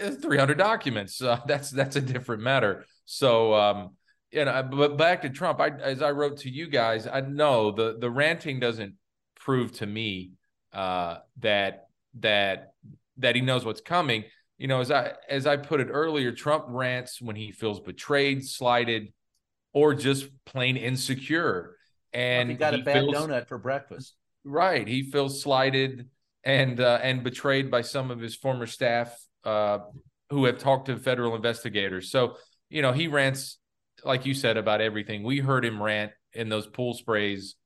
300 documents. Uh, that's that's a different matter. So, um, you know, but back to Trump, I, as I wrote to you guys, I know the the ranting doesn't prove to me uh, that that that he knows what's coming you know, as I as I put it earlier, Trump rants when he feels betrayed, slighted, or just plain insecure. And he got he a bad feels, donut for breakfast. Right. He feels slighted and uh, and betrayed by some of his former staff uh, who have talked to federal investigators. So, you know, he rants, like you said, about everything. We heard him rant in those pool sprays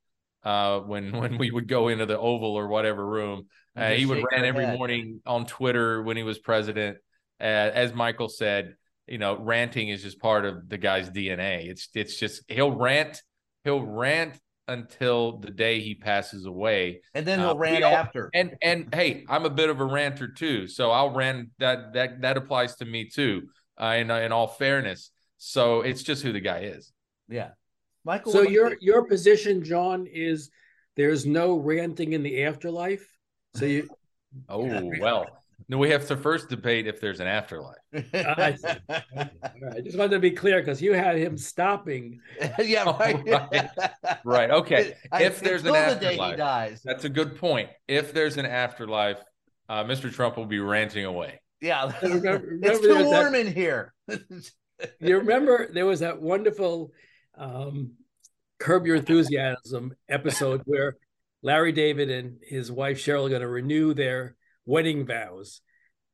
uh, when when we would go into the Oval or whatever room. Uh, he would rant every head. morning on Twitter when he was president. Uh, as Michael said, you know, ranting is just part of the guy's DNA. It's it's just he'll rant, he'll rant until the day he passes away, and then he'll uh, rant after. And and hey, I'm a bit of a ranter too, so I'll rant. That that that applies to me too. Uh, in in all fairness, so it's just who the guy is. Yeah. Michael. So your your position, John, is there's no ranting in the afterlife. So you. oh well. No, we have to first debate if there's an afterlife. I, I just wanted to be clear because you had him stopping. yeah, right. Oh, right. right. Okay. I, if there's an afterlife, the that's a good point. If there's an afterlife, uh, Mr. Trump will be ranting away. Yeah, remember, remember it's too warm that, in here. you remember there was that wonderful um, Curb Your Enthusiasm episode where Larry David and his wife Cheryl are going to renew their wedding vows.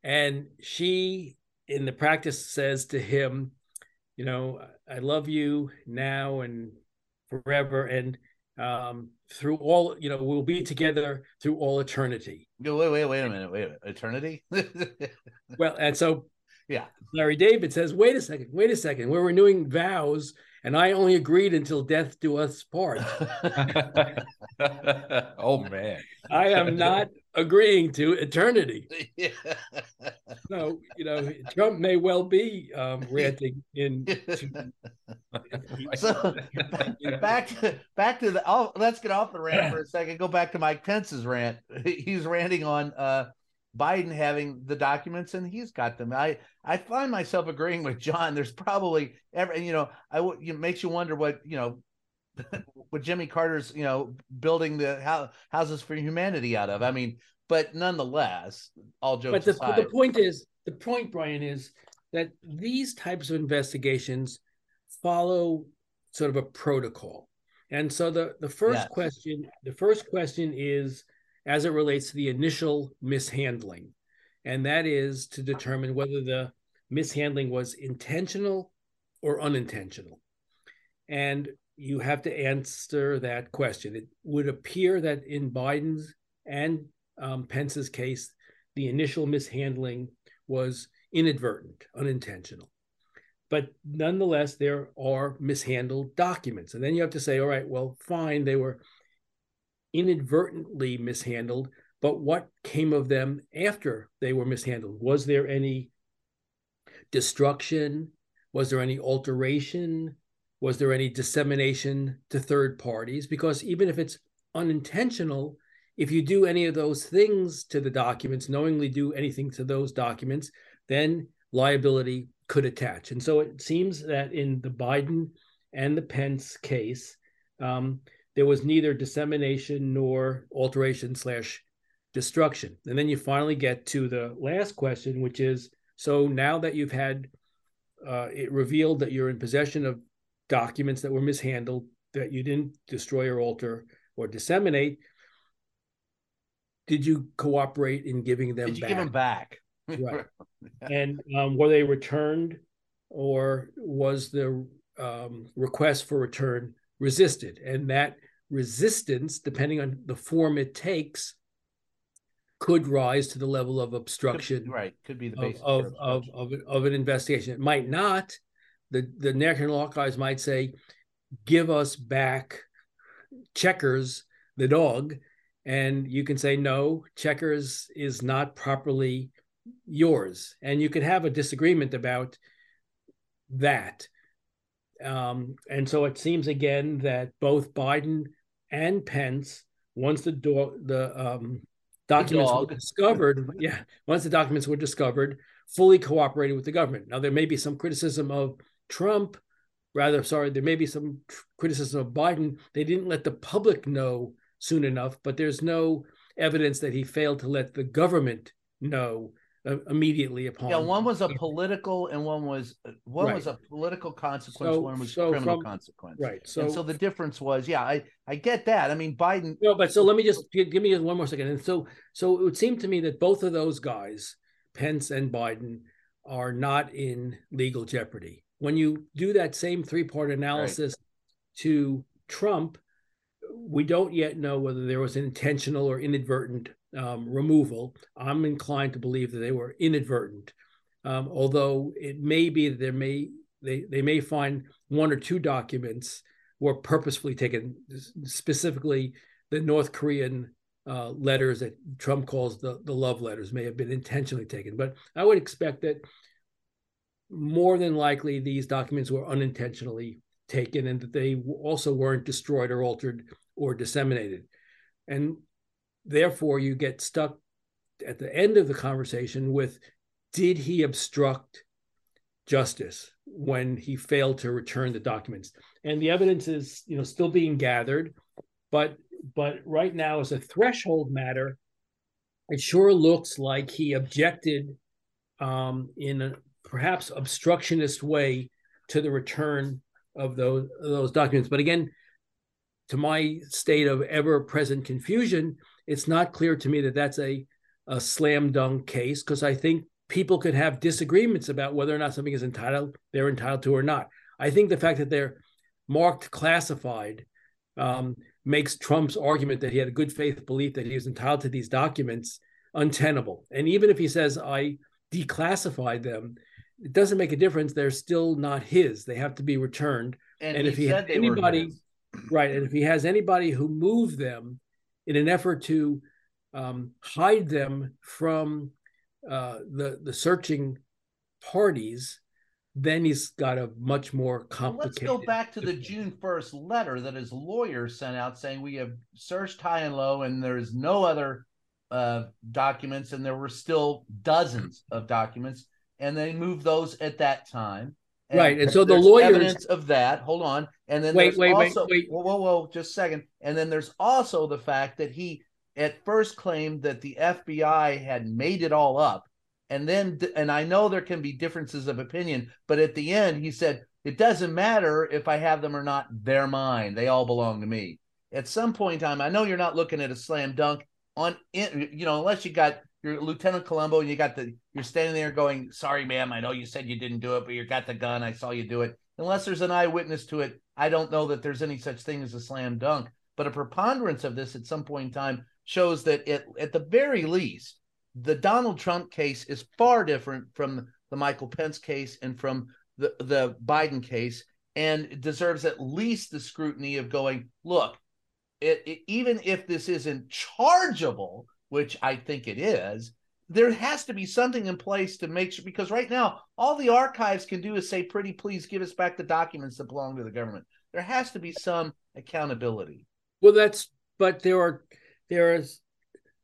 And she, in the practice, says to him, You know, I love you now and forever. And um, through all, you know, we'll be together through all eternity. No, wait, wait, wait a minute. Wait, a minute. eternity? well, and so, yeah. Larry David says, Wait a second, wait a second. We're renewing vows and I only agreed until death do us part. oh man, I am not agreeing to eternity. Yeah. So you know, Trump may well be um, ranting in. so back to back to the. Oh, let's get off the rant for a second. Go back to Mike Pence's rant. He's ranting on. uh Biden having the documents and he's got them. I I find myself agreeing with John. There's probably every you know I it makes you wonder what you know what Jimmy Carter's, you know, building the houses for humanity out of. I mean, but nonetheless, all jokes but the, aside, the point is the point, Brian, is that these types of investigations follow sort of a protocol. And so the, the first Yes. question, the first question is as it relates to the initial mishandling. And that is to determine whether the mishandling was intentional or unintentional. And you have to answer that question. It would appear that in Biden's and um, Pence's case, the initial mishandling was inadvertent, unintentional. But nonetheless, there are mishandled documents. And then you have to say, all right, well, fine, they were inadvertently mishandled, but what came of them after they were mishandled? Was there any destruction? Was there any alteration? Was there any dissemination to third parties? Because even if it's unintentional, if you do any of those things to the documents, knowingly do anything to those documents, then liability could attach. And so it seems that in the Biden and the Pence case, um, there was neither dissemination nor alteration slash destruction. And then you finally get to the last question, which is so now that you've had uh, it revealed that you're in possession of documents that were mishandled, that you didn't destroy or alter or disseminate, did you cooperate in giving them did you back? give them back? Right. and um, were they returned or was the um, request for return resisted and that resistance depending on the form it takes could rise to the level of obstruction Could- right. Could be the of, basis of, for of, of, of an investigation. It might not. The the national archives might say give us back checkers the dog and you can say no checkers is not properly yours. And you could have a disagreement about that. Um, and so it seems again that both biden and pence once the do- the um, documents were discovered yeah once the documents were discovered fully cooperated with the government. Now there may be some criticism of trump rather sorry there may be some tr- criticism of biden. They didn't let the public know soon enough but there's no evidence that he failed to let the government know Uh, immediately upon Yeah, one was a political and one was uh, one Right. was a political consequence, So- one was so criminal from- consequence. right so and so the difference was, yeah, I I get that. I mean, Biden. No, but so let me just give, give me just one more second. And so, so it would seem to me that both of those guys, Pence and Biden, are not in legal jeopardy. When you do that same three-part analysis to Trump, we don't yet know whether there was an intentional or inadvertent um, removal. I'm inclined to believe that they were inadvertent, um, although it may be that there may they they may find one or two documents were purposefully taken, specifically the North Korean uh, letters that Trump calls the, the love letters may have been intentionally taken. But I would expect that more than likely these documents were unintentionally taken and that they also weren't destroyed or altered or disseminated. And therefore, you get stuck at the end of the conversation with did he obstruct justice when he failed to return the documents? And the evidence is, you know, still being gathered, but but right now as a threshold matter, it sure looks like he objected um, in a perhaps obstructionist way to the return of those those documents. But again, to my state of ever-present confusion, it's not clear to me that that's a a slam dunk case because I think people could have disagreements about whether or not something is entitled they're entitled to or not. I think the fact that they're marked classified um, makes Trump's argument that he had a good faith belief that he was entitled to these documents untenable. And even if he says I declassified them, it doesn't make a difference. They're still not his. They have to be returned. And, And he if he said had anybody-. Right. And if he has anybody who moved them in an effort to um, hide them from uh, the the searching parties, then he's got a much more complicated. Let's go back to the June 1st letter that his lawyer sent out saying we have searched high and low and there's no other uh, documents, and there were still dozens of documents, and they moved those at that time. And Right, and so the lawyers- evidence of that. Hold on, and then Wait, wait, wait, also, wait. Whoa, whoa, whoa, just a second. And then there's also the fact that he at first claimed that the FBI had made it all up, and then and I know there can be differences of opinion, but at the end he said it doesn't matter if I have them or not. They're mine. They all belong to me. At some point in time, I know you're not looking at a slam dunk on it, you know, unless you got your Lieutenant Columbo and you got the you're standing there going, "Sorry, ma'am, I know you said you didn't do it, but you got the gun. I saw you do it." Unless there's an eyewitness to it, I don't know that there's any such thing as a slam dunk. But a preponderance of this at some point in time shows that it, at the very least, the Donald Trump case is far different from the Michael Pence case and from the the Biden case, and deserves at least the scrutiny of going, look, it, it, even if this isn't chargeable, which I think it is, there has to be something in place to make sure because right now all the archives can do is say, "Pretty please give us back the documents that belong to the government." There has to be some accountability. Well, that's but there are there is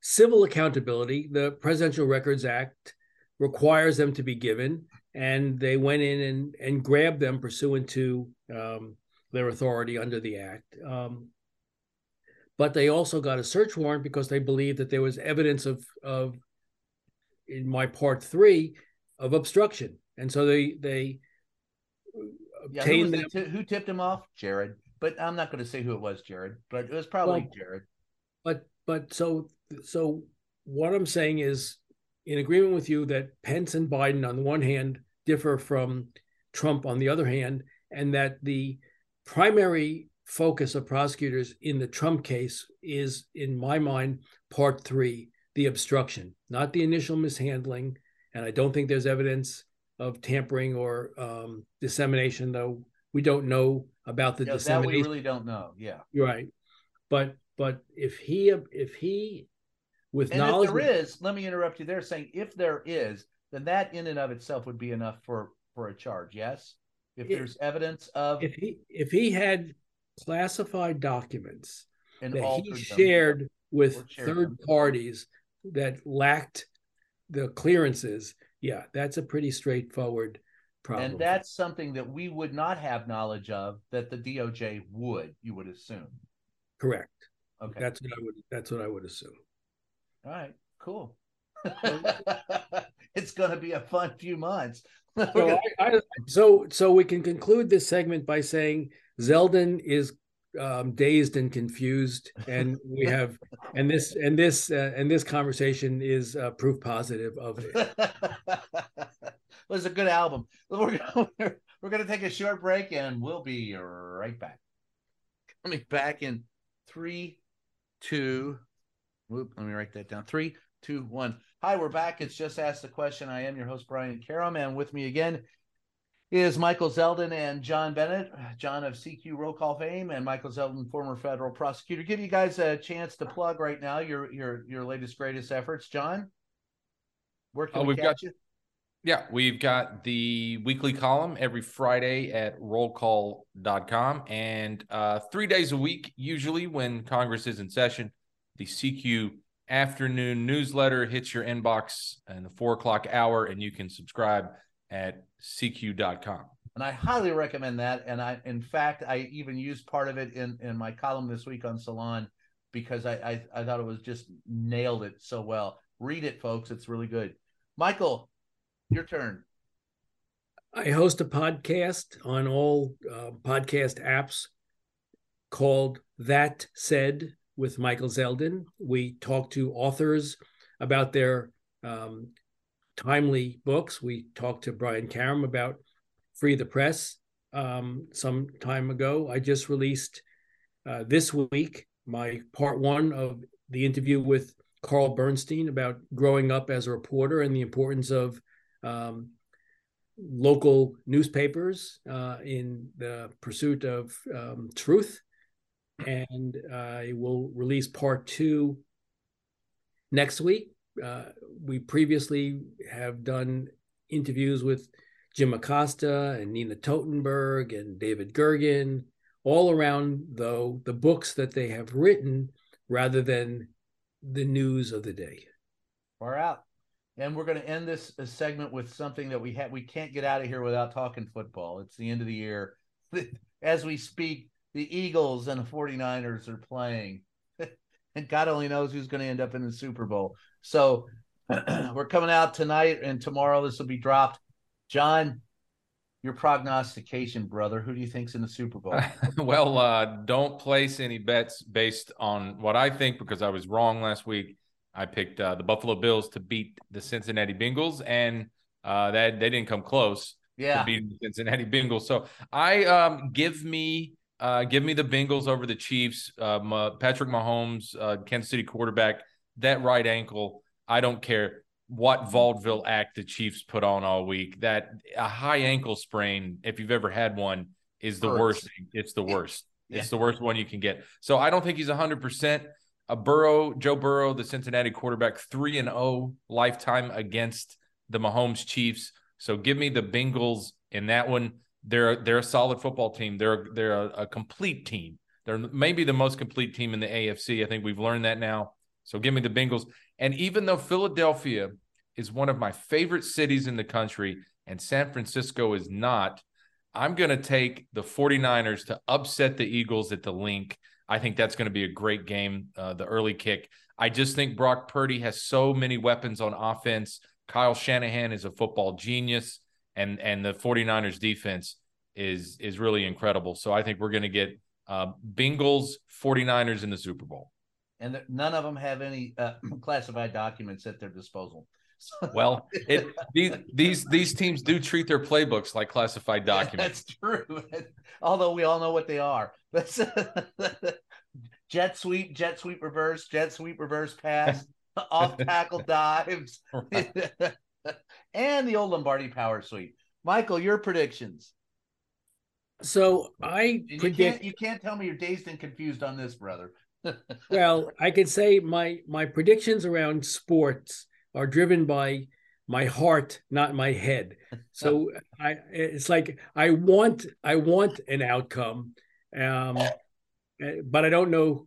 civil accountability. The Presidential Records Act requires them to be given, and they went in and and grabbed them pursuant to um, their authority under the act. Um, but they also got a search warrant because they believed that there was evidence of of in my part three of obstruction, and so they they Yeah, who, the ti- who tipped him off? Jared. But I'm not going to say who it was, Jared. But it was probably Well, Jared. but but so so what I'm saying is in agreement with you that Pence and Biden on the one hand differ from Trump on the other hand, and that the primary focus of prosecutors in the Trump case is, in my mind, part three, the obstruction, not the initial mishandling. And I don't think there's evidence of tampering or um, dissemination, though we don't know about the that dissemination. we really don't know. Yeah. You're right. But but if he if he with And knowledge if there is, let me interrupt you there, saying if there is, then that in and of itself would be enough for for a charge. Yes. If If- there's evidence of if he if he had classified documents and that he them, shared with shared third them. parties that lacked the clearances, yeah, that's a pretty straightforward problem. and that's something that we would not have knowledge of that the DOJ would, you would assume. correct. Okay. That's what I would that's what I would assume. All right, cool. it's going to be a fun few months. So, I, I, so so we can conclude this segment by saying Zeldin is um, dazed and confused, and we have and this and this uh, and this conversation is uh, proof positive of it. it was a good album. We're gonna, we're going to take a short break and we'll be right back. Coming back in three, two, whoop, let me write that down. Three, two, one. Hi, we're back. It's Just Ask the Question. I am your host, Brian Karem, and with me again is Michael Zeldin and John Bennett, John of CQ Roll Call fame, and Michael Zeldin, former federal prosecutor. Give you guys a chance to plug right now your your your latest greatest efforts, John. Where can Oh, we we've got- you? Yeah, we've got the weekly column every Friday at rollcall.com and uh, three days a week, usually when Congress is in session. The CQ afternoon newsletter hits your inbox in the four o'clock hour, and you can subscribe at cq.com. and I highly recommend that. And I, in fact, I even used part of it in in my column this week on Salon because I I, I thought it was just nailed it so well. Read it, folks. It's really good. Michael, your turn. I host a podcast on all uh, podcast apps called That Said with Michael Zeldin. We talk to authors about their um, timely books. We talked to Brian Karem about Free the Press um, some time ago. I just released uh, this week my part one of the interview with Carl Bernstein about growing up as a reporter and the importance of um, local newspapers uh, in the pursuit of um, truth. And I will release part two next week. Uh, we previously have done interviews with Jim Acosta and Nina Totenberg and David Gergen, all around, though, the books that they have written rather than the news of the day. Far out. and we're going to end this segment with something that we have we can't get out of here without talking football it's the end of the year as we speak the eagles and the 49ers are playing and god only knows who's going to end up in the super bowl. So we're coming out tonight and tomorrow this will be dropped. John your prognostication brother. Who do you think's in the super bowl? Well uh don't place any bets based on what i think because i was wrong last week. I picked uh, the Buffalo Bills to beat the Cincinnati Bengals, and uh, that they didn't come close. Yeah, beating the Cincinnati Bengals. So I um, give me uh, give me the Bengals over the Chiefs. Uh, Patrick Mahomes, uh, Kansas City quarterback, that right ankle. I don't care what vaudeville act the Chiefs put on all week. That a high ankle sprain, if you've ever had one, is the Hurts. worst. It's the worst. Yeah. It's the worst one you can get. So I don't think he's hundred percent a Burrow, Joe Burrow, the Cincinnati quarterback, three and zero lifetime against the Mahomes Chiefs. So give me the Bengals in that one. They're they're a solid football team. They're they're a, a complete team. They're maybe the most complete team in the AFC. I think we've learned that now. So give me the Bengals. And even though Philadelphia is one of my favorite cities in the country and San Francisco is not, I'm going to take the 49ers to upset the Eagles at the Linc. I think that's going to be a great game, uh, the early kick. I just think Brock Purdy has so many weapons on offense. Kyle Shanahan is a football genius, and and the 49ers defense is is really incredible. So I think we're going to get uh, Bengals 49ers in the Super Bowl. and none of them have any uh, classified documents at their disposal So- Well, it these these these teams do treat their playbooks like classified documents. That's true. Although we all know what they are. That's jet sweep, jet sweep reverse, jet sweep reverse pass, off tackle dives, and the old Lombardi power Suite. Michael, your predictions. So I You predict. can't you can't tell me you're dazed and confused on this, brother. well, I can say my my predictions around sports are driven by my heart, not my head. So I it's like I want I want an outcome, um, but I don't know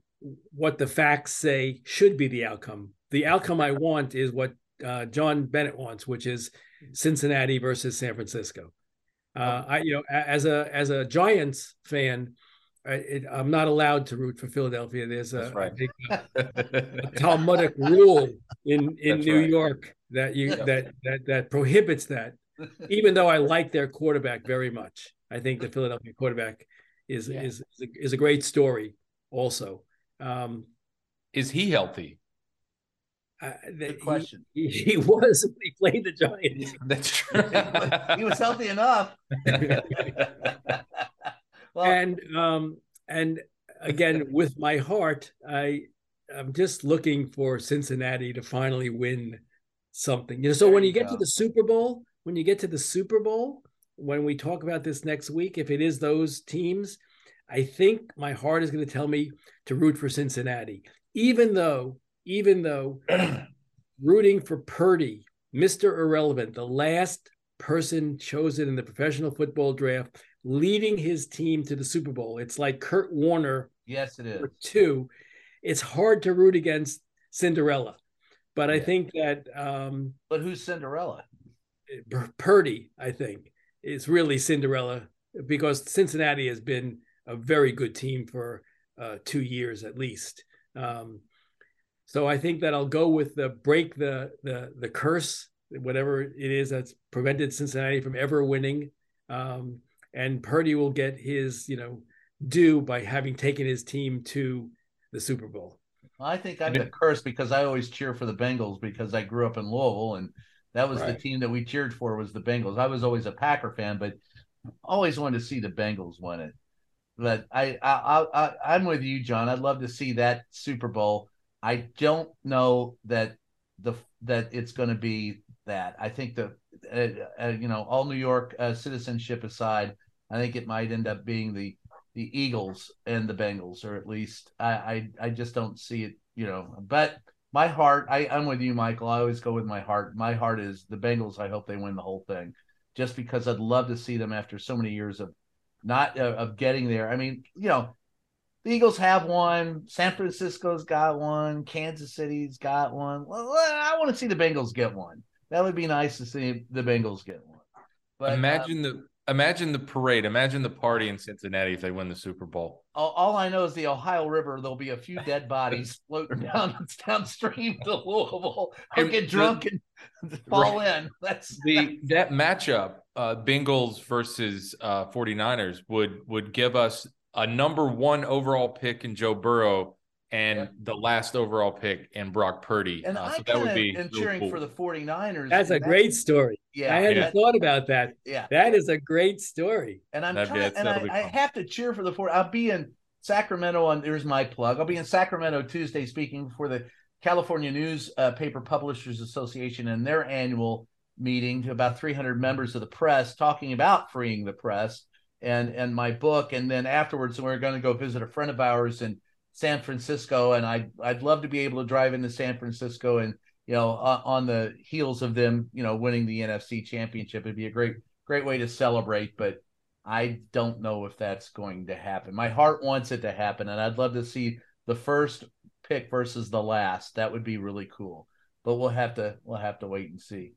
what the facts say should be the outcome. The outcome I want is what uh, John Bennett wants, which is Cincinnati versus San Francisco. Uh, I you know as a as a Giants fan. I, it, I'm not allowed to root for Philadelphia. There's a, That's right. a big a Talmudic rule in in That's New right. York that you Yeah. that that that prohibits that. Even though I like their quarterback very much, I think the Philadelphia quarterback is Yeah. is is a, is a great story. Also, um, Is he healthy? Uh, that Good question. He, he was when he played the Giants. That's true. he was healthy enough. well, and um and again with my heart i i'm just looking for cincinnati to finally win something you know so when you you get go. to the super bowl when you get to the super bowl when we talk about this next week if it is those teams i think my heart is going to tell me to root for cincinnati even though even though rooting for purdy mr irrelevant the last person chosen in the professional football draft leading his team to the Super Bowl. It's like Kurt Warner yes, it is. two. It's hard to root against Cinderella, but I think that um, But who's Cinderella? Purdy, I think, is really Cinderella because Cincinnati has been a very good team for uh, two years at least. Um, so I think that I'll go with the break the the the curse, whatever it is that's prevented Cincinnati from ever winning. Um, and Purdy will get his, you know, due by having taken his team to the Super Bowl. I think I'm the curse because I always cheer for the Bengals because I grew up in Louisville and that was the team that we cheered for was the Bengals. I was always a Packer fan, but always wanted to see the Bengals win it. But I, I, I, I I'm with you, John. I'd love to see that Super Bowl. I don't know that the that it's going to be that. I think the uh, uh, you know all New York uh, citizenship aside, I think it might end up being the the Eagles and the Bengals, or at least I, I I just don't see it, you know. But my heart, I, I'm with you, Michael. I always go with my heart. My heart is the Bengals. I hope they win the whole thing, just because I'd love to see them after so many years of not uh, of getting there. I mean, you know, the Eagles have one. San Francisco's got one. Kansas City's got one. Well, I want to see the Bengals get one. that would be nice to see the Bengals get one. But imagine um, the imagine the parade. Imagine the party in Cincinnati if they win the Super Bowl. All, all, I know is the Ohio River. There'll be a few dead bodies floating down downstream to Louisville. Or get drunk the, and fall right. in. That's the that's... that matchup. Uh, Bengals versus uh, 49ers would would give us a number one overall pick in Joe Burrow and yep. the last overall pick in Brock Purdy. And uh, so that would be and cheering cool. for the 49ers. That's a great story. Yeah. I hadn't yeah. thought about that. Yeah. That is a great story. And I'm trying, and I, I, have to cheer for the four. I'll be in Sacramento on there's my plug. I'll be in Sacramento Tuesday speaking for the California News uh, Paper Publishers Association and their annual meeting to about 300 members of the press talking about freeing the press and and my book and then afterwards we're going to go visit a friend of ours in San Francisco, and I'd I'd love to be able to drive into San Francisco and you know uh, on the heels of them, you know, winning the NFC Championship. It'd be a great great way to celebrate, but I don't know if that's going to happen. My heart wants it to happen, and I'd love to see the first pick versus the last. That would be really cool. But we'll have to we'll have to wait and see.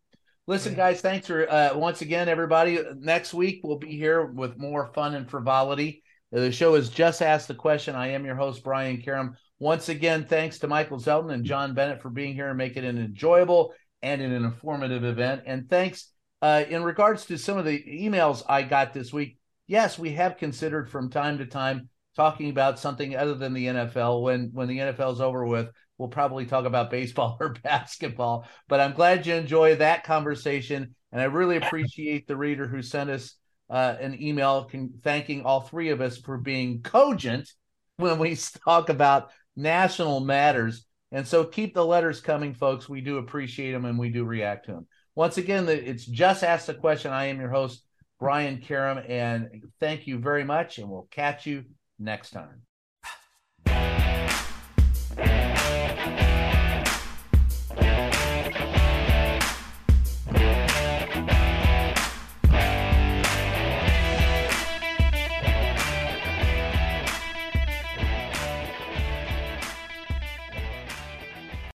Listen, guys, thanks for uh, once again, everybody. Next week we'll be here with more fun and frivolity. The show is Just Ask the Question. I am your host, Brian Karem. Once again, thanks to Michael Zeldin and John Bennett for being here and making it an enjoyable and an informative event. And thanks uh, in regards to some of the emails I got this week. Yes, we have considered from time to time talking about something other than the NFL. When when the NFL is over with, we'll probably talk about baseball or basketball. But I'm glad you enjoy that conversation, and I really appreciate the reader who sent us uh, an email con- thanking all three of us for being cogent when we talk about national matters. And so keep the letters coming, folks. We do appreciate them and we do react to them. Once again, it's just ask the question. I am your host, Brian Karem, and thank you very much. And we'll catch you next time.